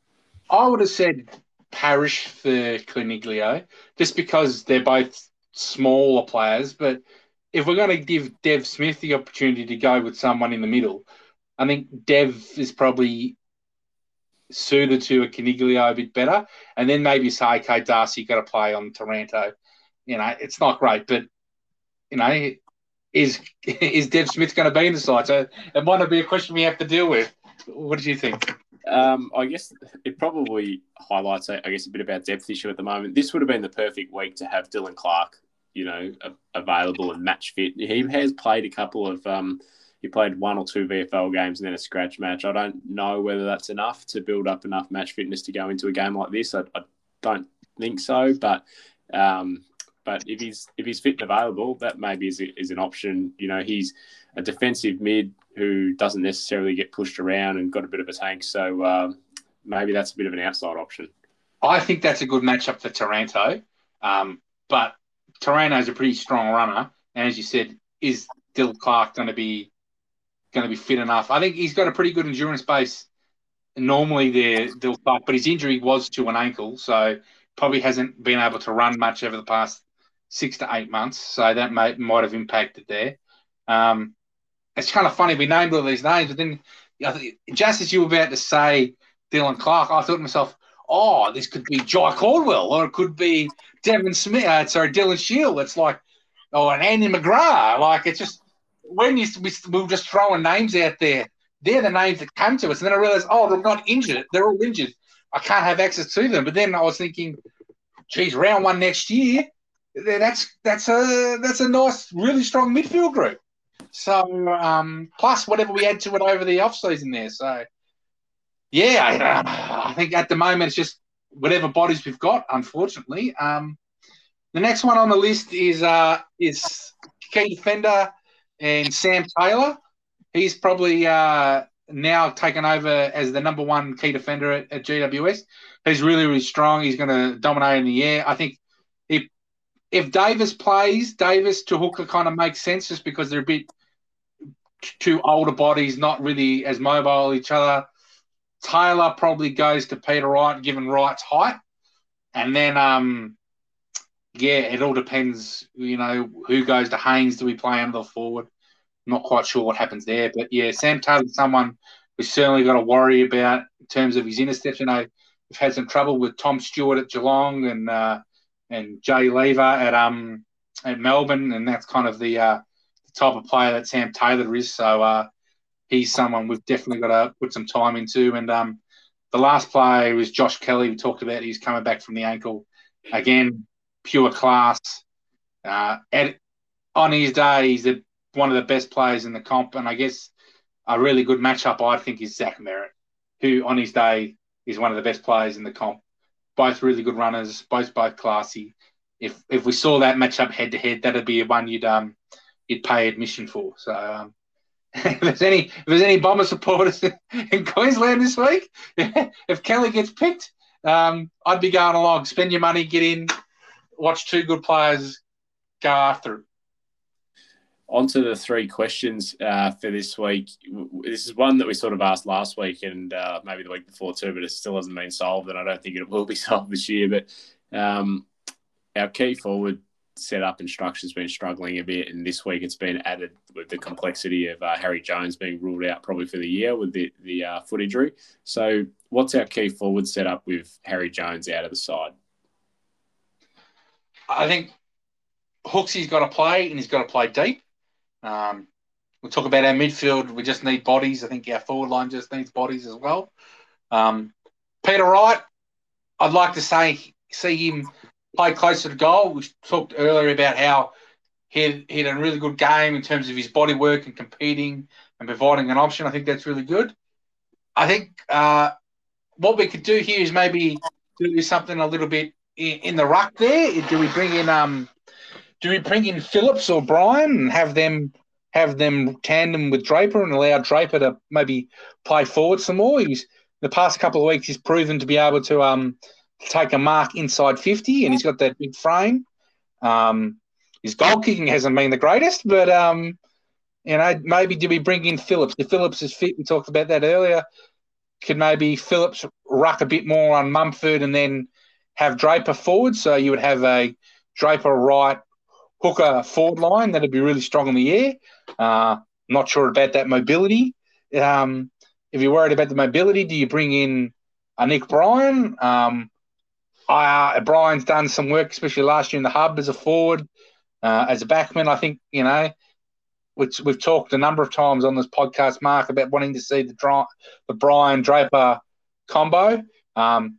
I would have said Parish for Coniglio, just because they're both smaller players. But if we're going to give Dev Smith the opportunity to go with someone in the middle, I think Dev is probably suited to a Coniglio a bit better. And then maybe say, okay, Darcy, got to play on Taranto. You know, it's not great, but, you know, is [laughs] is Dev Smith going to be in the side? So it might not be a question we have to deal with. What do you think? Um, I guess it probably highlights, I guess, a bit about depth issue at the moment. This would have been the perfect week to have Dylan Clarke, you know, available and match fit. He has played a couple of, um, he played one or two VFL games and then a scratch match. I don't know whether that's enough to build up enough match fitness to go into a game like this. I, I don't think so, but um, but if he's if he's fit and available, that maybe is, is an option. You know, he's a defensive mid who doesn't necessarily get pushed around and got a bit of a tank. So um, maybe that's a bit of an outside option. I think that's a good matchup for Taranto. Um, but is a pretty strong runner, and as you said, is Dill Clarke going to be going to be fit enough? I think he's got a pretty good endurance base normally there, Dill Clarke, but his injury was to an ankle, so probably hasn't been able to run much over the past six to eight months, so that may, might have impacted there. Um, it's kind of funny we named all these names, but then just as you were about to say Dylan Clarke, I thought to myself, oh, this could be Jye Caldwell, or it could be Devon Smith. Uh, sorry, Dylan Shiel. It's like, oh, and Andy McGrath. Like it's just when you we, we were just throwing names out there. They're the names that come to us, and then I realized, oh, they're not injured. They're all injured. I can't have access to them. But then I was thinking, geez, round one next year, that's that's a that's a nice, really strong midfield group. So um, plus whatever we add to it over the off season there. So yeah, I, I, think at the moment it's just whatever bodies we've got. Unfortunately, um, the next one on the list is uh, is key defender and Sam Taylor. He's probably uh, now taken over as the number one key defender at, at GWS. He's really really strong. He's going to dominate in the air. I think if if Davis plays, Davis to Hooker kind of makes sense just because they're a bit two older bodies, not really as mobile each other. Taylor probably goes to Peter Wright, given Wright's height, and then um, yeah, it all depends. You know, who goes to Haynes? Do we play under the forward? Not quite sure what happens there, but yeah, Sam Taylor's someone we certainly got to worry about in terms of his interception. I know we've had some trouble with Tom Stewart at Geelong and uh, and Jake Lever at um at Melbourne, and that's kind of the uh, type of player that Sam Taylor is. So uh, he's someone we've definitely got to put some time into. And um, the last player was Josh Kelly. We talked about he's coming back from the ankle. Again, pure class. Uh, at, on his day, he's a, one of the best players in the comp. And I guess a really good matchup, I think, is Zach Merrett, who on his day is one of the best players in the comp. Both really good runners, both both classy. If if we saw that matchup head to head, that'd be one you'd um you'd pay admission for. So um, [laughs] if there's any if there's any bomber supporters [laughs] in Queensland this week, [laughs] if Kelly gets picked, um, I'd be going along. Spend your money, get in, watch two good players go after it. On to the three questions uh, for this week. This is one that we sort of asked last week and uh, maybe the week before too, but it still hasn't been solved, and I don't think it will be solved this year. But um, our key forward setup and structure's been struggling a bit, and this week it's been added with the complexity of uh, Harry Jones being ruled out probably for the year with the the uh, foot injury. So, what's our key forward setup with Harry Jones out of the side? I think Hooksy's got to play, and he's got to play deep. Um, we'll talk about our midfield. We just need bodies. I think our forward line just needs bodies as well. Um, Peter Wright, I'd like to say see him play closer to goal. We talked earlier about how he had, he had a really good game in terms of his body work and competing and providing an option. I think that's really good. I think uh, what we could do here is maybe do something a little bit in, in, the ruck there. Do we bring in um, do we bring in Phillips or Bryan and have them have them tandem with Draper and allow Draper to maybe play forward some more? He's the past couple of weeks he's proven to be able to um take a mark inside 50 and he's got that big frame. Um, his goal kicking hasn't been the greatest, but um, you know, maybe do we bring in Phillips? If Phillips is fit, we talked about that earlier. Could maybe Phillips ruck a bit more on Mumford and then have Draper forward? So you would have a Draper right hooker forward line that'd be really strong in the air. Uh, not sure about that mobility. Um, if you're worried about the mobility, do you bring in a Nick Bryan? Um, uh, Bryan's done some work, especially last year in the hub as a forward, uh, as a backman. I think you know, which we've talked a number of times on this podcast, Mark, about wanting to see the the Bryan Draper combo. Um,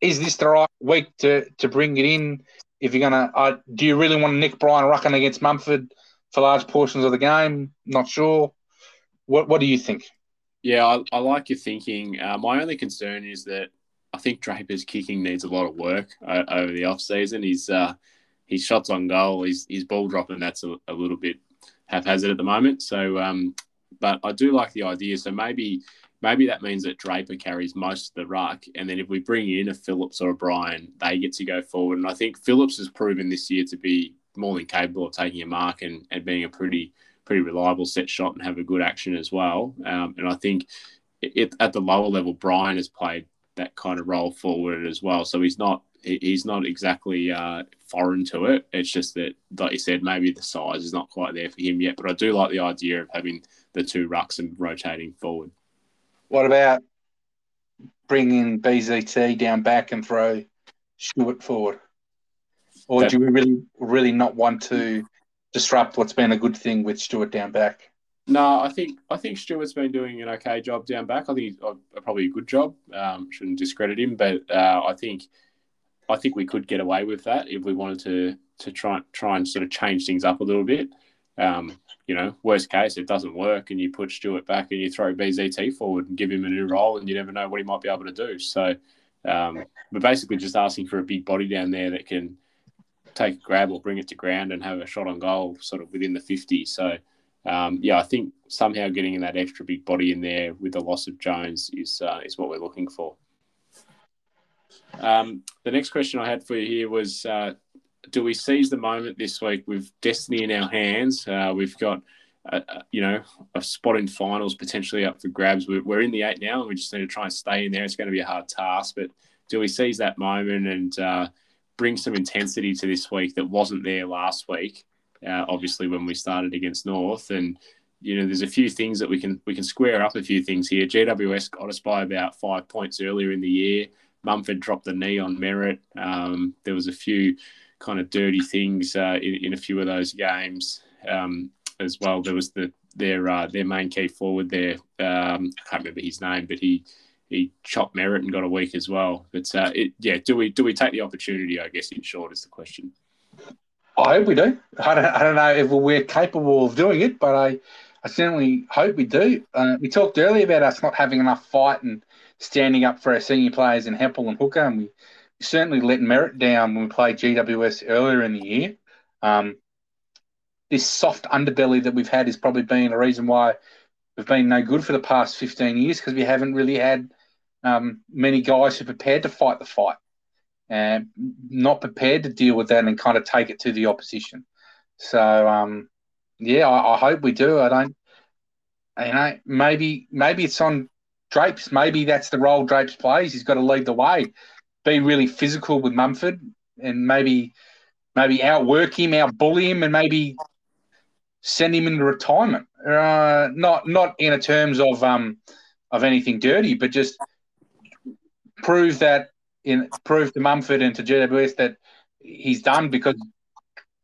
is this the right week to to bring it in? If you're gonna, uh, do you really want Nick Bryan rucking against Mumford for large portions of the game? Not sure. What What do you think? Yeah, I, I like your thinking. Uh, my only concern is that I think Draper's kicking needs a lot of work uh, over the off season. He's uh, his shots on goal, his his ball dropping that's a, a little bit haphazard at the moment. So, um, but I do like the idea. So maybe maybe that means that Draper carries most of the ruck, and then if we bring in a Phillips or a Bryan, they get to go forward. And I think Phillips has proven this year to be more than capable of taking a mark and, and being a pretty pretty reliable set shot and have a good action as well. Um, and I think it, at the lower level, Bryan has played that kind of role forward as well. So he's not he's not exactly uh, foreign to it. It's just that, like you said, maybe the size is not quite there for him yet. But I do like the idea of having the two rucks and rotating forward. What about bringing BZT down back and throw Stewart forward? Or that, do we really, really not want to disrupt what's been a good thing with Stewart down back? No, I think I think Stewart's been doing an okay job down back. I think uh, probably a good job. Um, shouldn't discredit him, but uh, I think I think we could get away with that if we wanted to to try try and sort of change things up a little bit. Um, you know, worst case, it doesn't work, and you put Stewart back and you throw BZT forward and give him a new role, and you never know what he might be able to do. So um, we're basically just asking for a big body down there that can take a grab or bring it to ground and have a shot on goal, sort of within the fifty. So um, yeah, I think somehow getting that extra big body in there with the loss of Jones is uh, is what we're looking for. Um, the next question I had for you here was uh, Do we seize the moment this week with destiny in our hands? Uh, we've got, a, a, you know, a spot in finals potentially up for grabs. We're, we're, in the eight now and we just need to try and stay in there. It's going to be a hard task, but do we seize that moment and uh, bring some intensity to this week that wasn't there last week? Uh, obviously, when we started against North, and you know, there's a few things that we can we can square up a few things here. GWS got us by about five points earlier in the year. Mumford dropped the knee on Merrett. Um, there was a few kind of dirty things uh, in, in, a few of those games um, as well. There was the their uh, their main key forward there. Um, I can't remember his name, but he he chopped Merrett and got a week as well. But uh, it, yeah, do we do we take the opportunity? I guess in short is the question. I hope we do. I don't, I don't know if we're capable of doing it, but I, I certainly hope we do. Uh, we talked earlier about us not having enough fight and standing up for our senior players in Heppell and Hooker, and we, we certainly let Merrett down when we played GWS earlier in the year. Um, this soft underbelly that we've had has probably been a reason why we've been no good for the past 15 years because we haven't really had um, many guys who are prepared to fight the fight and not prepared to deal with that and kind of take it to the opposition. So, um, yeah, I, I hope we do. I don't, you know, maybe maybe it's on Drapes, maybe that's the role Drapes plays. He's got to lead the way, be really physical with Mumford, and maybe maybe outwork him, outbully him, and maybe send him into retirement. Uh, not not in terms of um of anything dirty, but just prove that in prove to Mumford and to GWS that he's done because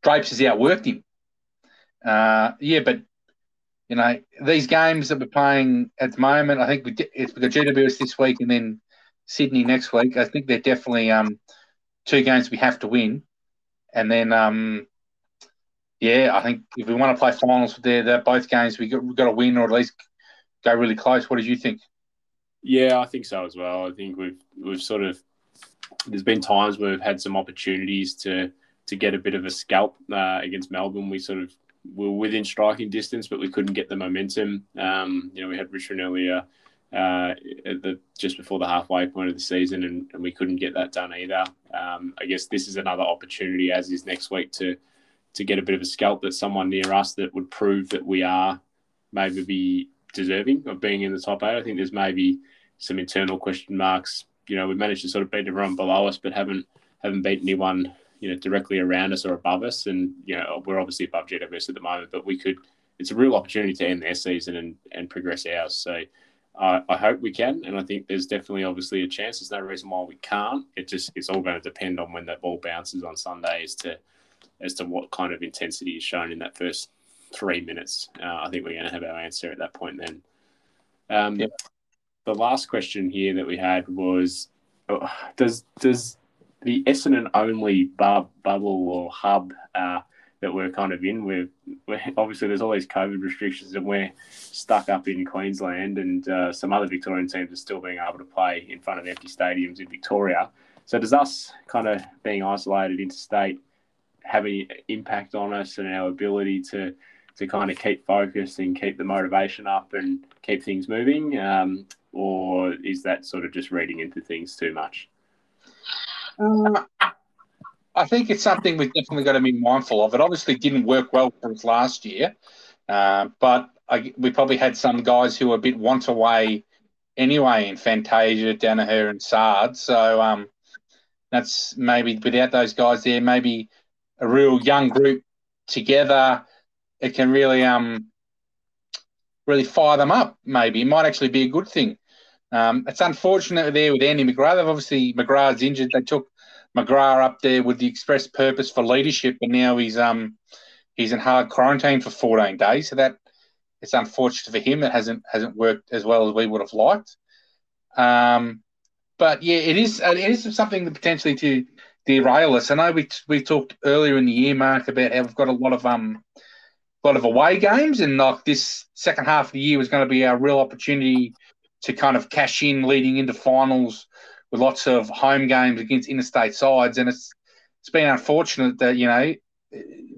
Drapes has outworked him. Uh, yeah, but you know, these games that we're playing at the moment, I think we it's we've got GWS this week and then Sydney next week. I think they're definitely um, two games we have to win. And then, um, yeah, I think if we want to play finals, there, they're both games we got, we've got to win or at least go really close. What did you think? Yeah, I think so as well. I think we've we've sort of there's been times where we've had some opportunities to to get a bit of a scalp uh, against Melbourne. We sort of were within striking distance, but we couldn't get the momentum. Um, you know, we had Richmond earlier uh, the, just before the halfway point of the season, and, and we couldn't get that done either. Um, I guess this is another opportunity, as is next week, to to get a bit of a scalp that someone near us that would prove that we are maybe be deserving of being in the top eight. I think there's maybe some internal question marks. You know, we've managed to sort of beat everyone below us, but haven't haven't beat anyone you know directly around us or above us, and you know we're obviously above GWS at the moment, but we could. It's a real opportunity to end their season and and progress ours. So. Uh, I hope we can, and I think there's definitely obviously a chance. There's no reason why we can't. It just it's all going to depend on when that ball bounces on Sunday as to as to what kind of intensity is shown in that first three minutes. Uh, I think we're going to have our answer at that point then. Um. The last question here that we had was, oh, does does the Essendon only bub, bubble or hub uh, that we're kind of in. We're, obviously there's all these COVID restrictions, and we're stuck up in Queensland, and uh, some other Victorian teams are still being able to play in front of empty stadiums in Victoria. So does us kind of being isolated interstate have any impact on us and our ability to to kind of keep focus and keep the motivation up and keep things moving, um, or is that sort of just reading into things too much? Uh, I think it's something we've definitely got to be mindful of. It obviously didn't work well for us last year, uh, but I, we probably had some guys who were a bit want away anyway in Fantasia, Daniher, and Saad. So um, that's maybe without those guys there, maybe a real young group together, it can really um really fire them up. Maybe it might actually be a good thing. Um, it's unfortunate there with Andy McGrath. They've obviously McGrath's injured. They took McGrath up there with the express purpose for leadership, and now he's um he's in hard quarantine for 14 days. So that it's unfortunate for him. It hasn't hasn't worked as well as we would have liked. Um, but yeah, it is it is something that potentially to derail us. I know we we talked earlier in the year, Mark, about how we've got a lot of um lot of away games, and like this second half of the year was going to be our real opportunity to kind of cash in leading into finals with lots of home games against interstate sides, and it's it's been unfortunate that you know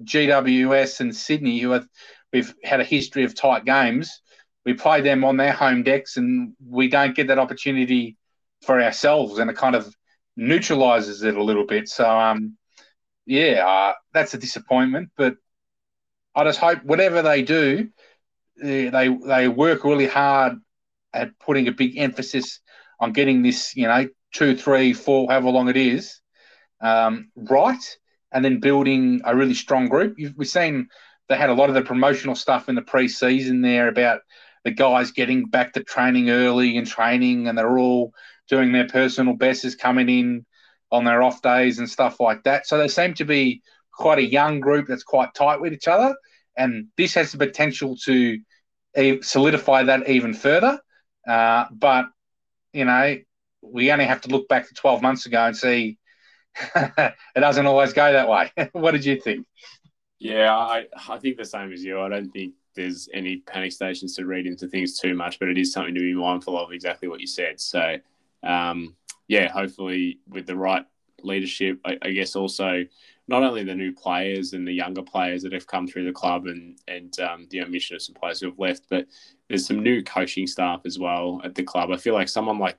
GWS and Sydney, who have we've had a history of tight games, we play them on their home decks, and we don't get that opportunity for ourselves, and it kind of neutralizes it a little bit. So, um, yeah, uh, that's a disappointment. But I just hope whatever they do, they they work really hard at putting a big emphasis on getting this, you know, two, three, four, however long it is, um, right, and then building a really strong group. You've, we've seen they had a lot of the promotional stuff in the pre-season there about the guys getting back to training early and training, and they're all doing their personal bests, coming in on their off days and stuff like that. So they seem to be quite a young group that's quite tight with each other, and this has the potential to solidify that even further. Uh, but you know, we only have to look back to 12 months ago and see [laughs] it doesn't always go that way. [laughs] what did you think? Yeah, I, I think the same as you. I don't think there's any panic stations to read into things too much, but it is something to be mindful of, exactly what you said. So, um, yeah, hopefully with the right leadership, I, I, guess also not only the new players and the younger players that have come through the club and, and um, the omission of some players who have left, but there's some new coaching staff as well at the club. I feel like someone like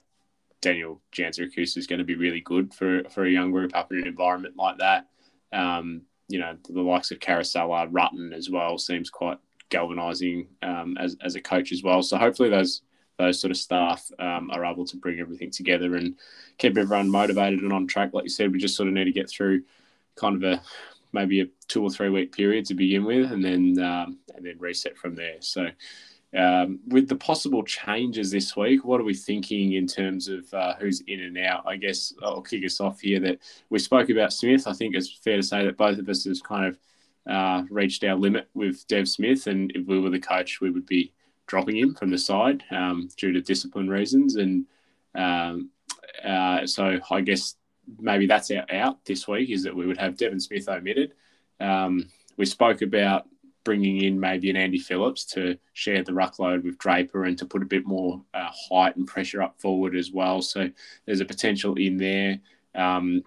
Daniel Giansiracusa is going to be really good for, for a young group up in an environment like that. Um, you know, the likes of Caracella, Rutten as well seems quite galvanising um, as, as a coach as well. So hopefully those those sort of staff um, are able to bring everything together and keep everyone motivated and on track. Like you said, we just sort of need to get through kind of a maybe a two or three week period to begin with, and then um, and then reset from there. So um, with the possible changes this week, what are we thinking in terms of uh, who's in and out? I guess I'll kick us off here that we spoke about Smith. I think it's fair to say that both of us have kind of uh, reached our limit with Dev Smith, and if we were the coach, we would be dropping him from the side um, due to discipline reasons. And um, uh, so I guess maybe that's our out this week is that we would have Devon Smith omitted. Um, we spoke about bringing in maybe an Andy Phillips to share the ruckload with Draper and to put a bit more uh, height and pressure up forward as well. So there's a potential in there. Um,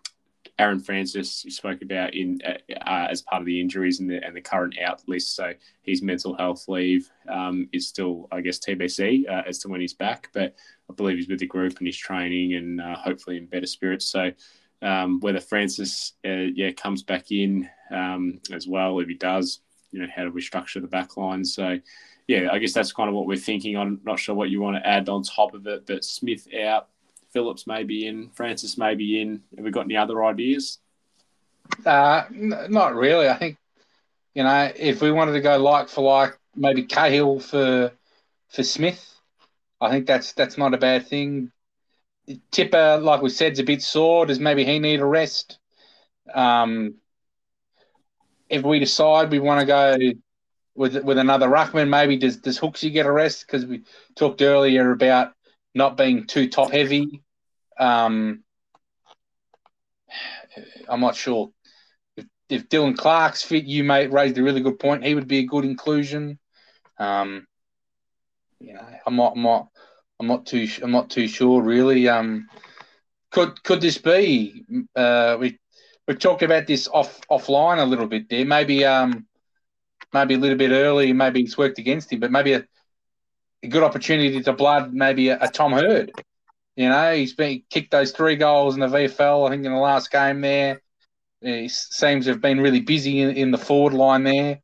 Aaron Francis you spoke about in uh, uh, as part of the injuries and the, and the current out list. So his mental health leave um, is still, I guess, TBC uh, as to when he's back. But I believe he's with the group and he's training and uh, hopefully in better spirits. So um, whether Francis, uh, yeah, comes back in um, as well, if he does, you know, how do we structure the back line? So, yeah, I guess that's kind of what we're thinking. I'm not sure what you want to add on top of it, but Smith out, Phillips may be in, Francis may be in. Have we got any other ideas? Uh, n- not really. I think, you know, if we wanted to go like for like, maybe Cahill for for Smith. I think that's that's not a bad thing. Tipper, like we said, is a bit sore. Does maybe he need a rest? Um, if we decide we want to go with with another ruckman, maybe does does Hooksy get a rest? Because we talked earlier about not being too top heavy. Um, I'm not sure if, if Dylan Clarke's fit. You may raised a really good point. He would be a good inclusion. Um, you know, not, I'm not, I'm not too, I'm not too sure really. Um, could could this be? Uh, we we talked about this off offline a little bit there. Maybe um, maybe a little bit early. Maybe it's worked against him, but maybe a, a good opportunity to blood maybe a, a, Tom Hurd. You know, he's been kicked those three goals in the VFL. I think in the last game there, he seems to have been really busy in, in the forward line there.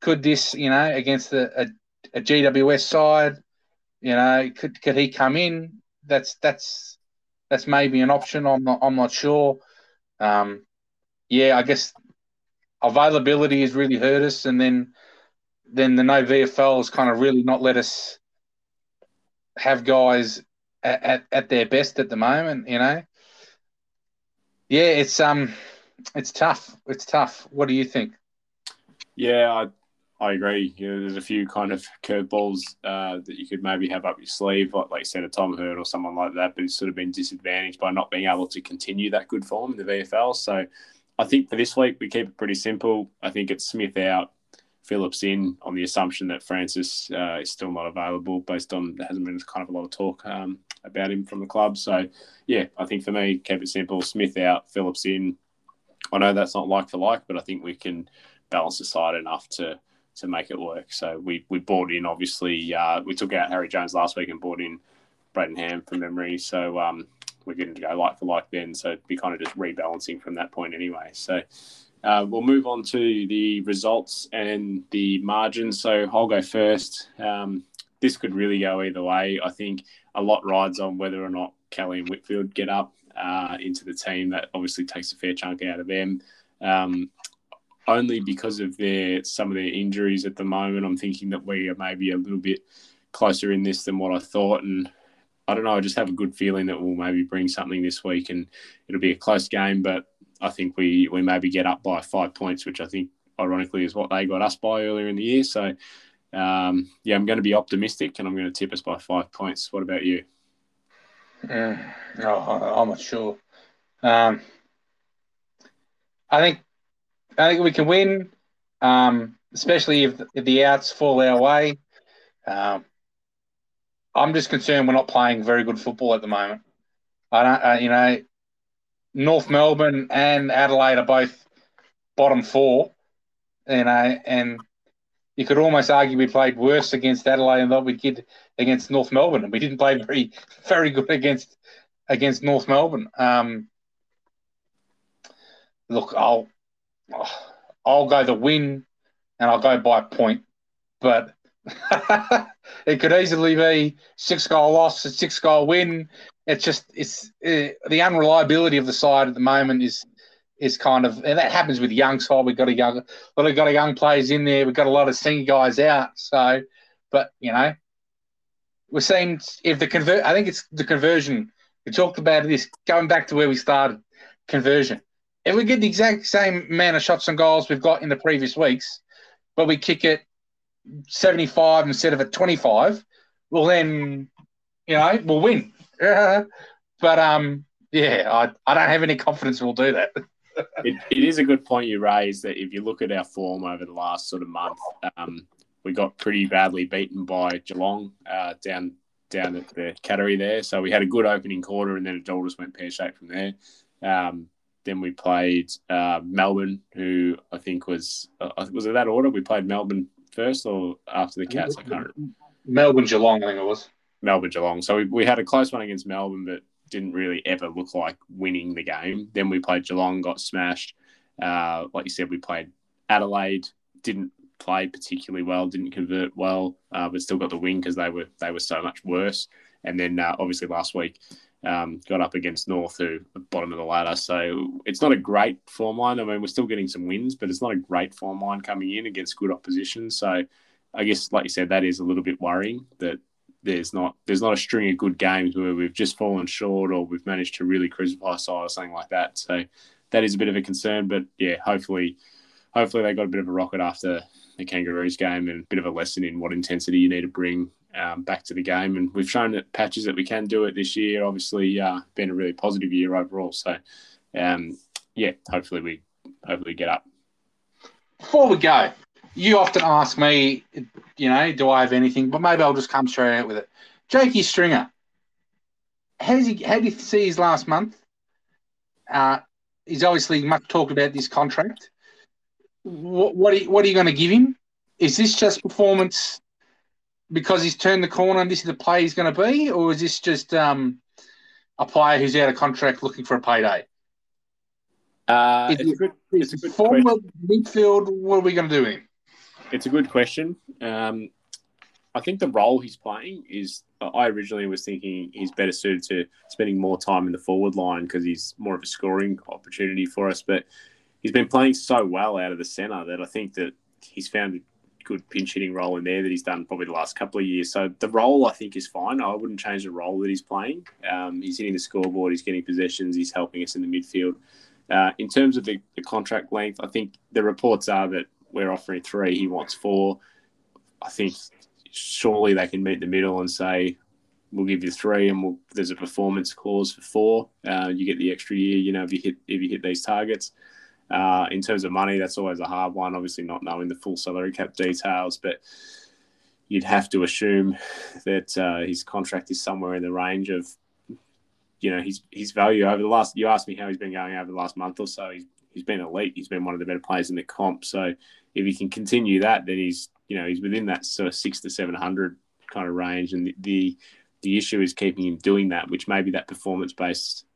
Could this, you know, against a, a, a GWS side, You know, could could he come in? That's that's that's maybe an option. I'm not I'm not sure. Um, yeah, I guess availability has really hurt us, and then then the no VFL has kind of really not let us have guys at, at, at their best at the moment. You know, yeah, it's um, it's tough. It's tough. What do you think? Yeah, I agree. You know, there's a few kind of curveballs uh, that you could maybe have up your sleeve, like like a Tom Hurd or someone like that, but he's sort of been disadvantaged by not being able to continue that good form in the VFL. So I think for this week we keep it pretty simple. I think it's Smith out, Phillips in, on the assumption that Francis uh, is still not available, based on there hasn't been kind of a lot of talk um, about him from the club. So yeah, I think for me, keep it simple. Smith out, Phillips in. I know that's not like for like, but I think we can balance the side enough to to make it work. So we we bought in obviously uh, we took out Harry Jones last week and bought in Brayden Ham from memory. So um, we're getting to go like for like then. So be kind of just rebalancing from that point anyway. So uh, we'll move on to the results and the margins. So I'll go first. Um, this could really go either way. I think a lot rides on whether or not Kelly and Whitfield get up uh, into the team. That obviously takes a fair chunk out of them. Um, only because of their some of their injuries at the moment. I'm thinking that we are maybe a little bit closer in this than what I thought, and I don't know. I just have a good feeling that we'll maybe bring something this week, and it'll be a close game. But I think we we maybe get up by five points, which I think ironically is what they got us by earlier in the year. So um, yeah, I'm going to be optimistic, and I'm going to tip us by five points. What about you? Mm, oh, I'm not sure. Um, I think I think we can win, um, especially if, if, the outs fall our way. Um, I'm just concerned we're not playing very good football at the moment. I don't, uh, you know, North Melbourne and Adelaide are both bottom four, you know, and you could almost argue we played worse against Adelaide than we did against North Melbourne, and we didn't play very, [laughs] very good against against North Melbourne. Um, look, I'll I'll go the win and I'll go by a point. But [laughs] it could easily be six goal loss, a six goal win. It's just it's uh, the unreliability of the side at the moment is is kind of and that happens with young side. We've got a young, well, we've got a young players in there. We've got a lot of senior guys out. So, but you know, we're seeing if the convert. I think it's the conversion. We talked about this going back to where we started. Conversion. If we get the exact same amount of shots and goals we've got in the previous weeks, but we kick it 75 instead of at 25, well then, you know, we'll win. [laughs] but um, yeah, I, I don't have any confidence we'll do that. [laughs] it, it is a good point you raised that if you look at our form over the last sort of month, um, we got pretty badly beaten by Geelong uh, down down at the Cattery there. So we had a good opening quarter, and then it all just went pear shaped from there. Um, then we played uh, Melbourne, who I think was uh, was it that order? We played Melbourne first or after the Cats? I can't remember. Melbourne Geelong, I think it was. Melbourne Geelong. So we, we had a close one against Melbourne, but didn't really ever look like winning the game. Then we played Geelong, got smashed. Uh, like you said, we played Adelaide, didn't play particularly well, didn't convert well, uh, but still got the win because they were they were so much worse. And then uh, obviously last week um, got up against North, who are bottom of the ladder. So it's not a great form line. I mean, we're still getting some wins, but it's not a great form line coming in against good opposition. So I guess, like you said, that is a little bit worrying that there's not there's not a string of good games where we've just fallen short or we've managed to really crucify side or something like that. So that is a bit of a concern. But yeah, hopefully, hopefully they got a bit of a rocket after the Kangaroos game and a bit of a lesson in what intensity you need to bring um, back to the game. And we've shown that patches that we can do it this year. Obviously, uh, been a really positive year overall. So, um, yeah, hopefully we hopefully get up. Before we go, you often ask me, you know, do I have anything? But maybe I'll just come straight out with it. Jakey Stringer, how does he? How do you see his last month? Uh, he's obviously much talked about this contract. What what are what are you going to give him? Is this just performance because he's turned the corner and this is the play he's going to be, or is this just um, a player who's out of contract looking for a payday? Uh, it's, it, a good, it's a good former midfield. What are we going to do him? It's a good question. Um, I think the role he's playing is. I originally was thinking he's better suited to spending more time in the forward line because he's more of a scoring opportunity for us. But he's been playing so well out of the centre that I think that he's found a good pinch hitting role in there that he's done probably the last couple of years. So the role I think is fine. I wouldn't change the role that he's playing. Um, he's hitting the scoreboard. He's getting possessions. He's helping us in the midfield. Uh, in terms of the, the contract length, I think the reports are that we're offering three. He wants four. I think surely they can meet the middle and say we'll give you three, and we'll, there's a performance clause for four. Uh, you get the extra year, you know, if you hit if you hit these targets. Uh, in terms of money, that's always a hard one. Obviously, not knowing the full salary cap details, but you'd have to assume that uh, his contract is somewhere in the range of, you know, his his value over the last. You asked me how he's been going over the last month or so. He's he's been elite. He's been one of the better players in the comp. So if he can continue that, then he's you know he's within that sort of six to seven hundred kind of range. And the, the the issue is keeping him doing that, which maybe that performance based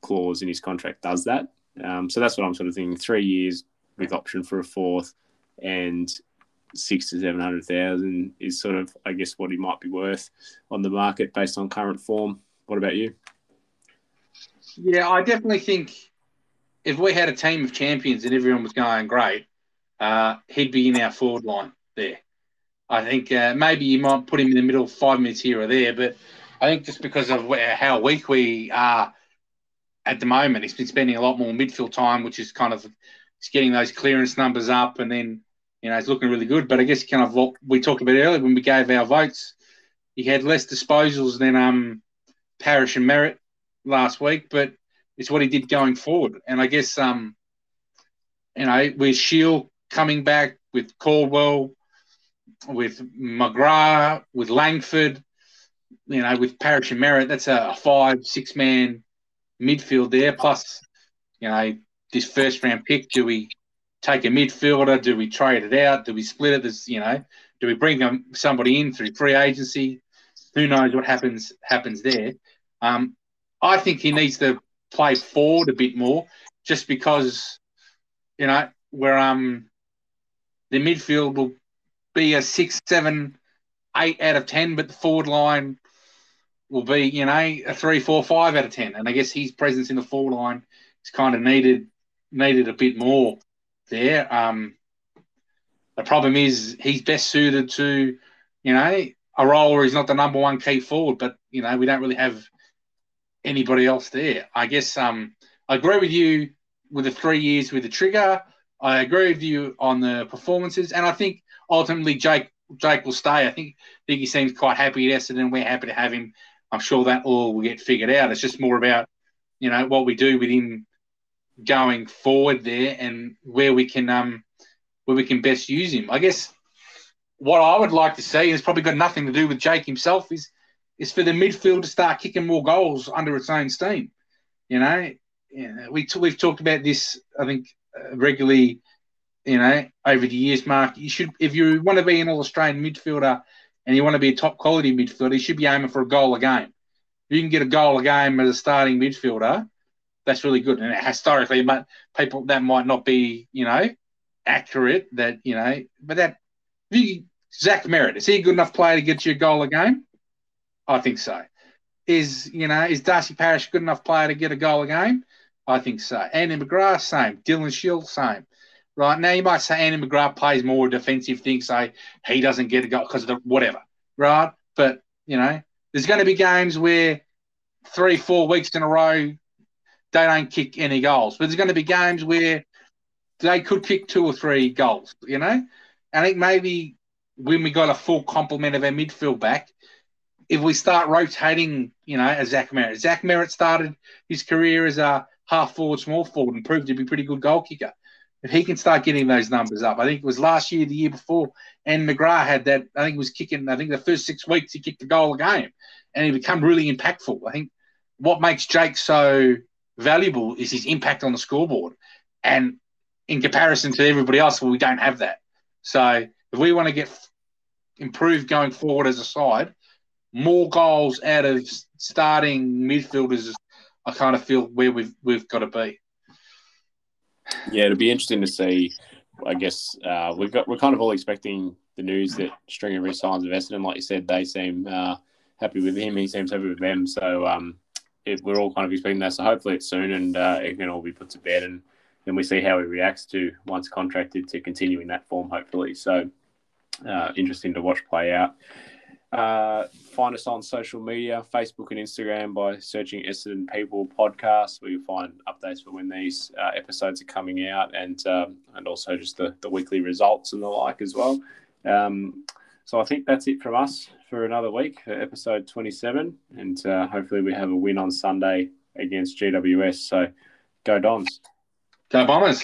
clause in his contract does that. Um, so that's what I'm sort of thinking: three years with option for a fourth, and six to seven hundred thousand is sort of, I guess, what he might be worth on the market based on current form. What about you? Yeah, I definitely think if we had a team of champions and everyone was going great, uh, he'd be in our forward line there. I think uh, maybe you might put him in the middle, five minutes here or there, but I think just because of how weak we are at the moment. He's been spending a lot more midfield time, which is kind of he's getting those clearance numbers up, and then you know he's looking really good. But I guess kind of what we talked about earlier when we gave our votes, he had less disposals than um Parish and Merrett last week, but it's what he did going forward. And I guess um you know with Shiel coming back with Caldwell, with McGrath, with Langford, you know, with Parish and Merrett, that's a five, six man midfield there. Plus, you know, this first round pick, do we take a midfielder? Do we trade it out? Do we split it? There's, you know, do we bring somebody in through free agency? Who knows what happens happens there? Um, I think he needs to play forward a bit more, just because, you know, where um the midfield will be a six, seven, eight out of ten, but the forward line will be, you know, a three, four, five out of ten. And I guess his presence in the forward line is kind of needed needed a bit more there. Um, the problem is he's best suited to, you know, a role where he's not the number one key forward, but you know, we don't really have anybody else there. I guess um, I agree with you with the three years with the trigger. I agree with you on the performances, and I think ultimately Jake Jake will stay. I think I think he seems quite happy at Essendon. We're happy to have him I'm sure that all will get figured out. It's just more about, you know, what we do with him going forward there and where we can um where we can best use him. I guess what I would like to see, and it's probably got nothing to do with Jake himself, is is for the midfield to start kicking more goals under its own steam. You know, we we've talked about this, I think, uh, regularly. You know, over the years, Mark, you should if you want to be an All Australian midfielder and you want to be a top quality midfielder, you should be aiming for a goal a game. If you can get a goal a game as a starting midfielder, that's really good. And historically, but people that might not be, you know, accurate. That you know, but that you, Zach Merrett is he a good enough player to get you a goal a game? I think so. Is you know is Darcy Parish a good enough player to get a goal a game? I think so. Andy McGrath, same. Dylan Shiel, same right? Now you might say Andy McGrath plays more defensive things, so he doesn't get a goal because of the whatever, right? But you know, there's going to be games where three, four weeks in a row they don't kick any goals, but there's going to be games where they could kick two or three goals. You know, I think maybe when we got a full complement of our midfield back. If we start rotating, you know, as Zach Merrett. Zach Merrett started his career as a half forward, small forward, and proved to be a pretty good goal kicker if he can start getting those numbers up, I think it was last year, the year before, and McGrath had that. I think he was kicking. I think the first six weeks he kicked a goal a game, and he become really impactful. I think what makes Jake so valuable is his impact on the scoreboard, and in comparison to everybody else, well, we don't have that. So if we want to get improved going forward as a side, more goals out of starting midfielders, I kind of feel where we've we've got to be. Yeah, it'll be interesting to see. I guess uh, we've got we're kind of all expecting the news that Stringer resigns with Essendon. Like you said, they seem uh, happy with him. He seems happy with them. So um, it, we're all kind of expecting that. So hopefully it's soon and uh, it can all be put to bed and then we see how he reacts to once contracted to continue in that form, hopefully. So uh, interesting to watch play out. Uh, find us on social media, Facebook and Instagram, by searching Essendon People Podcast, where you'll find updates for when these uh, episodes are coming out, and um, and also just the, the weekly results and the like as well. Um, so I think that's it from us for another week, episode 27, and uh, hopefully we have a win on Sunday against GWS. So go Dons. Go Bombers.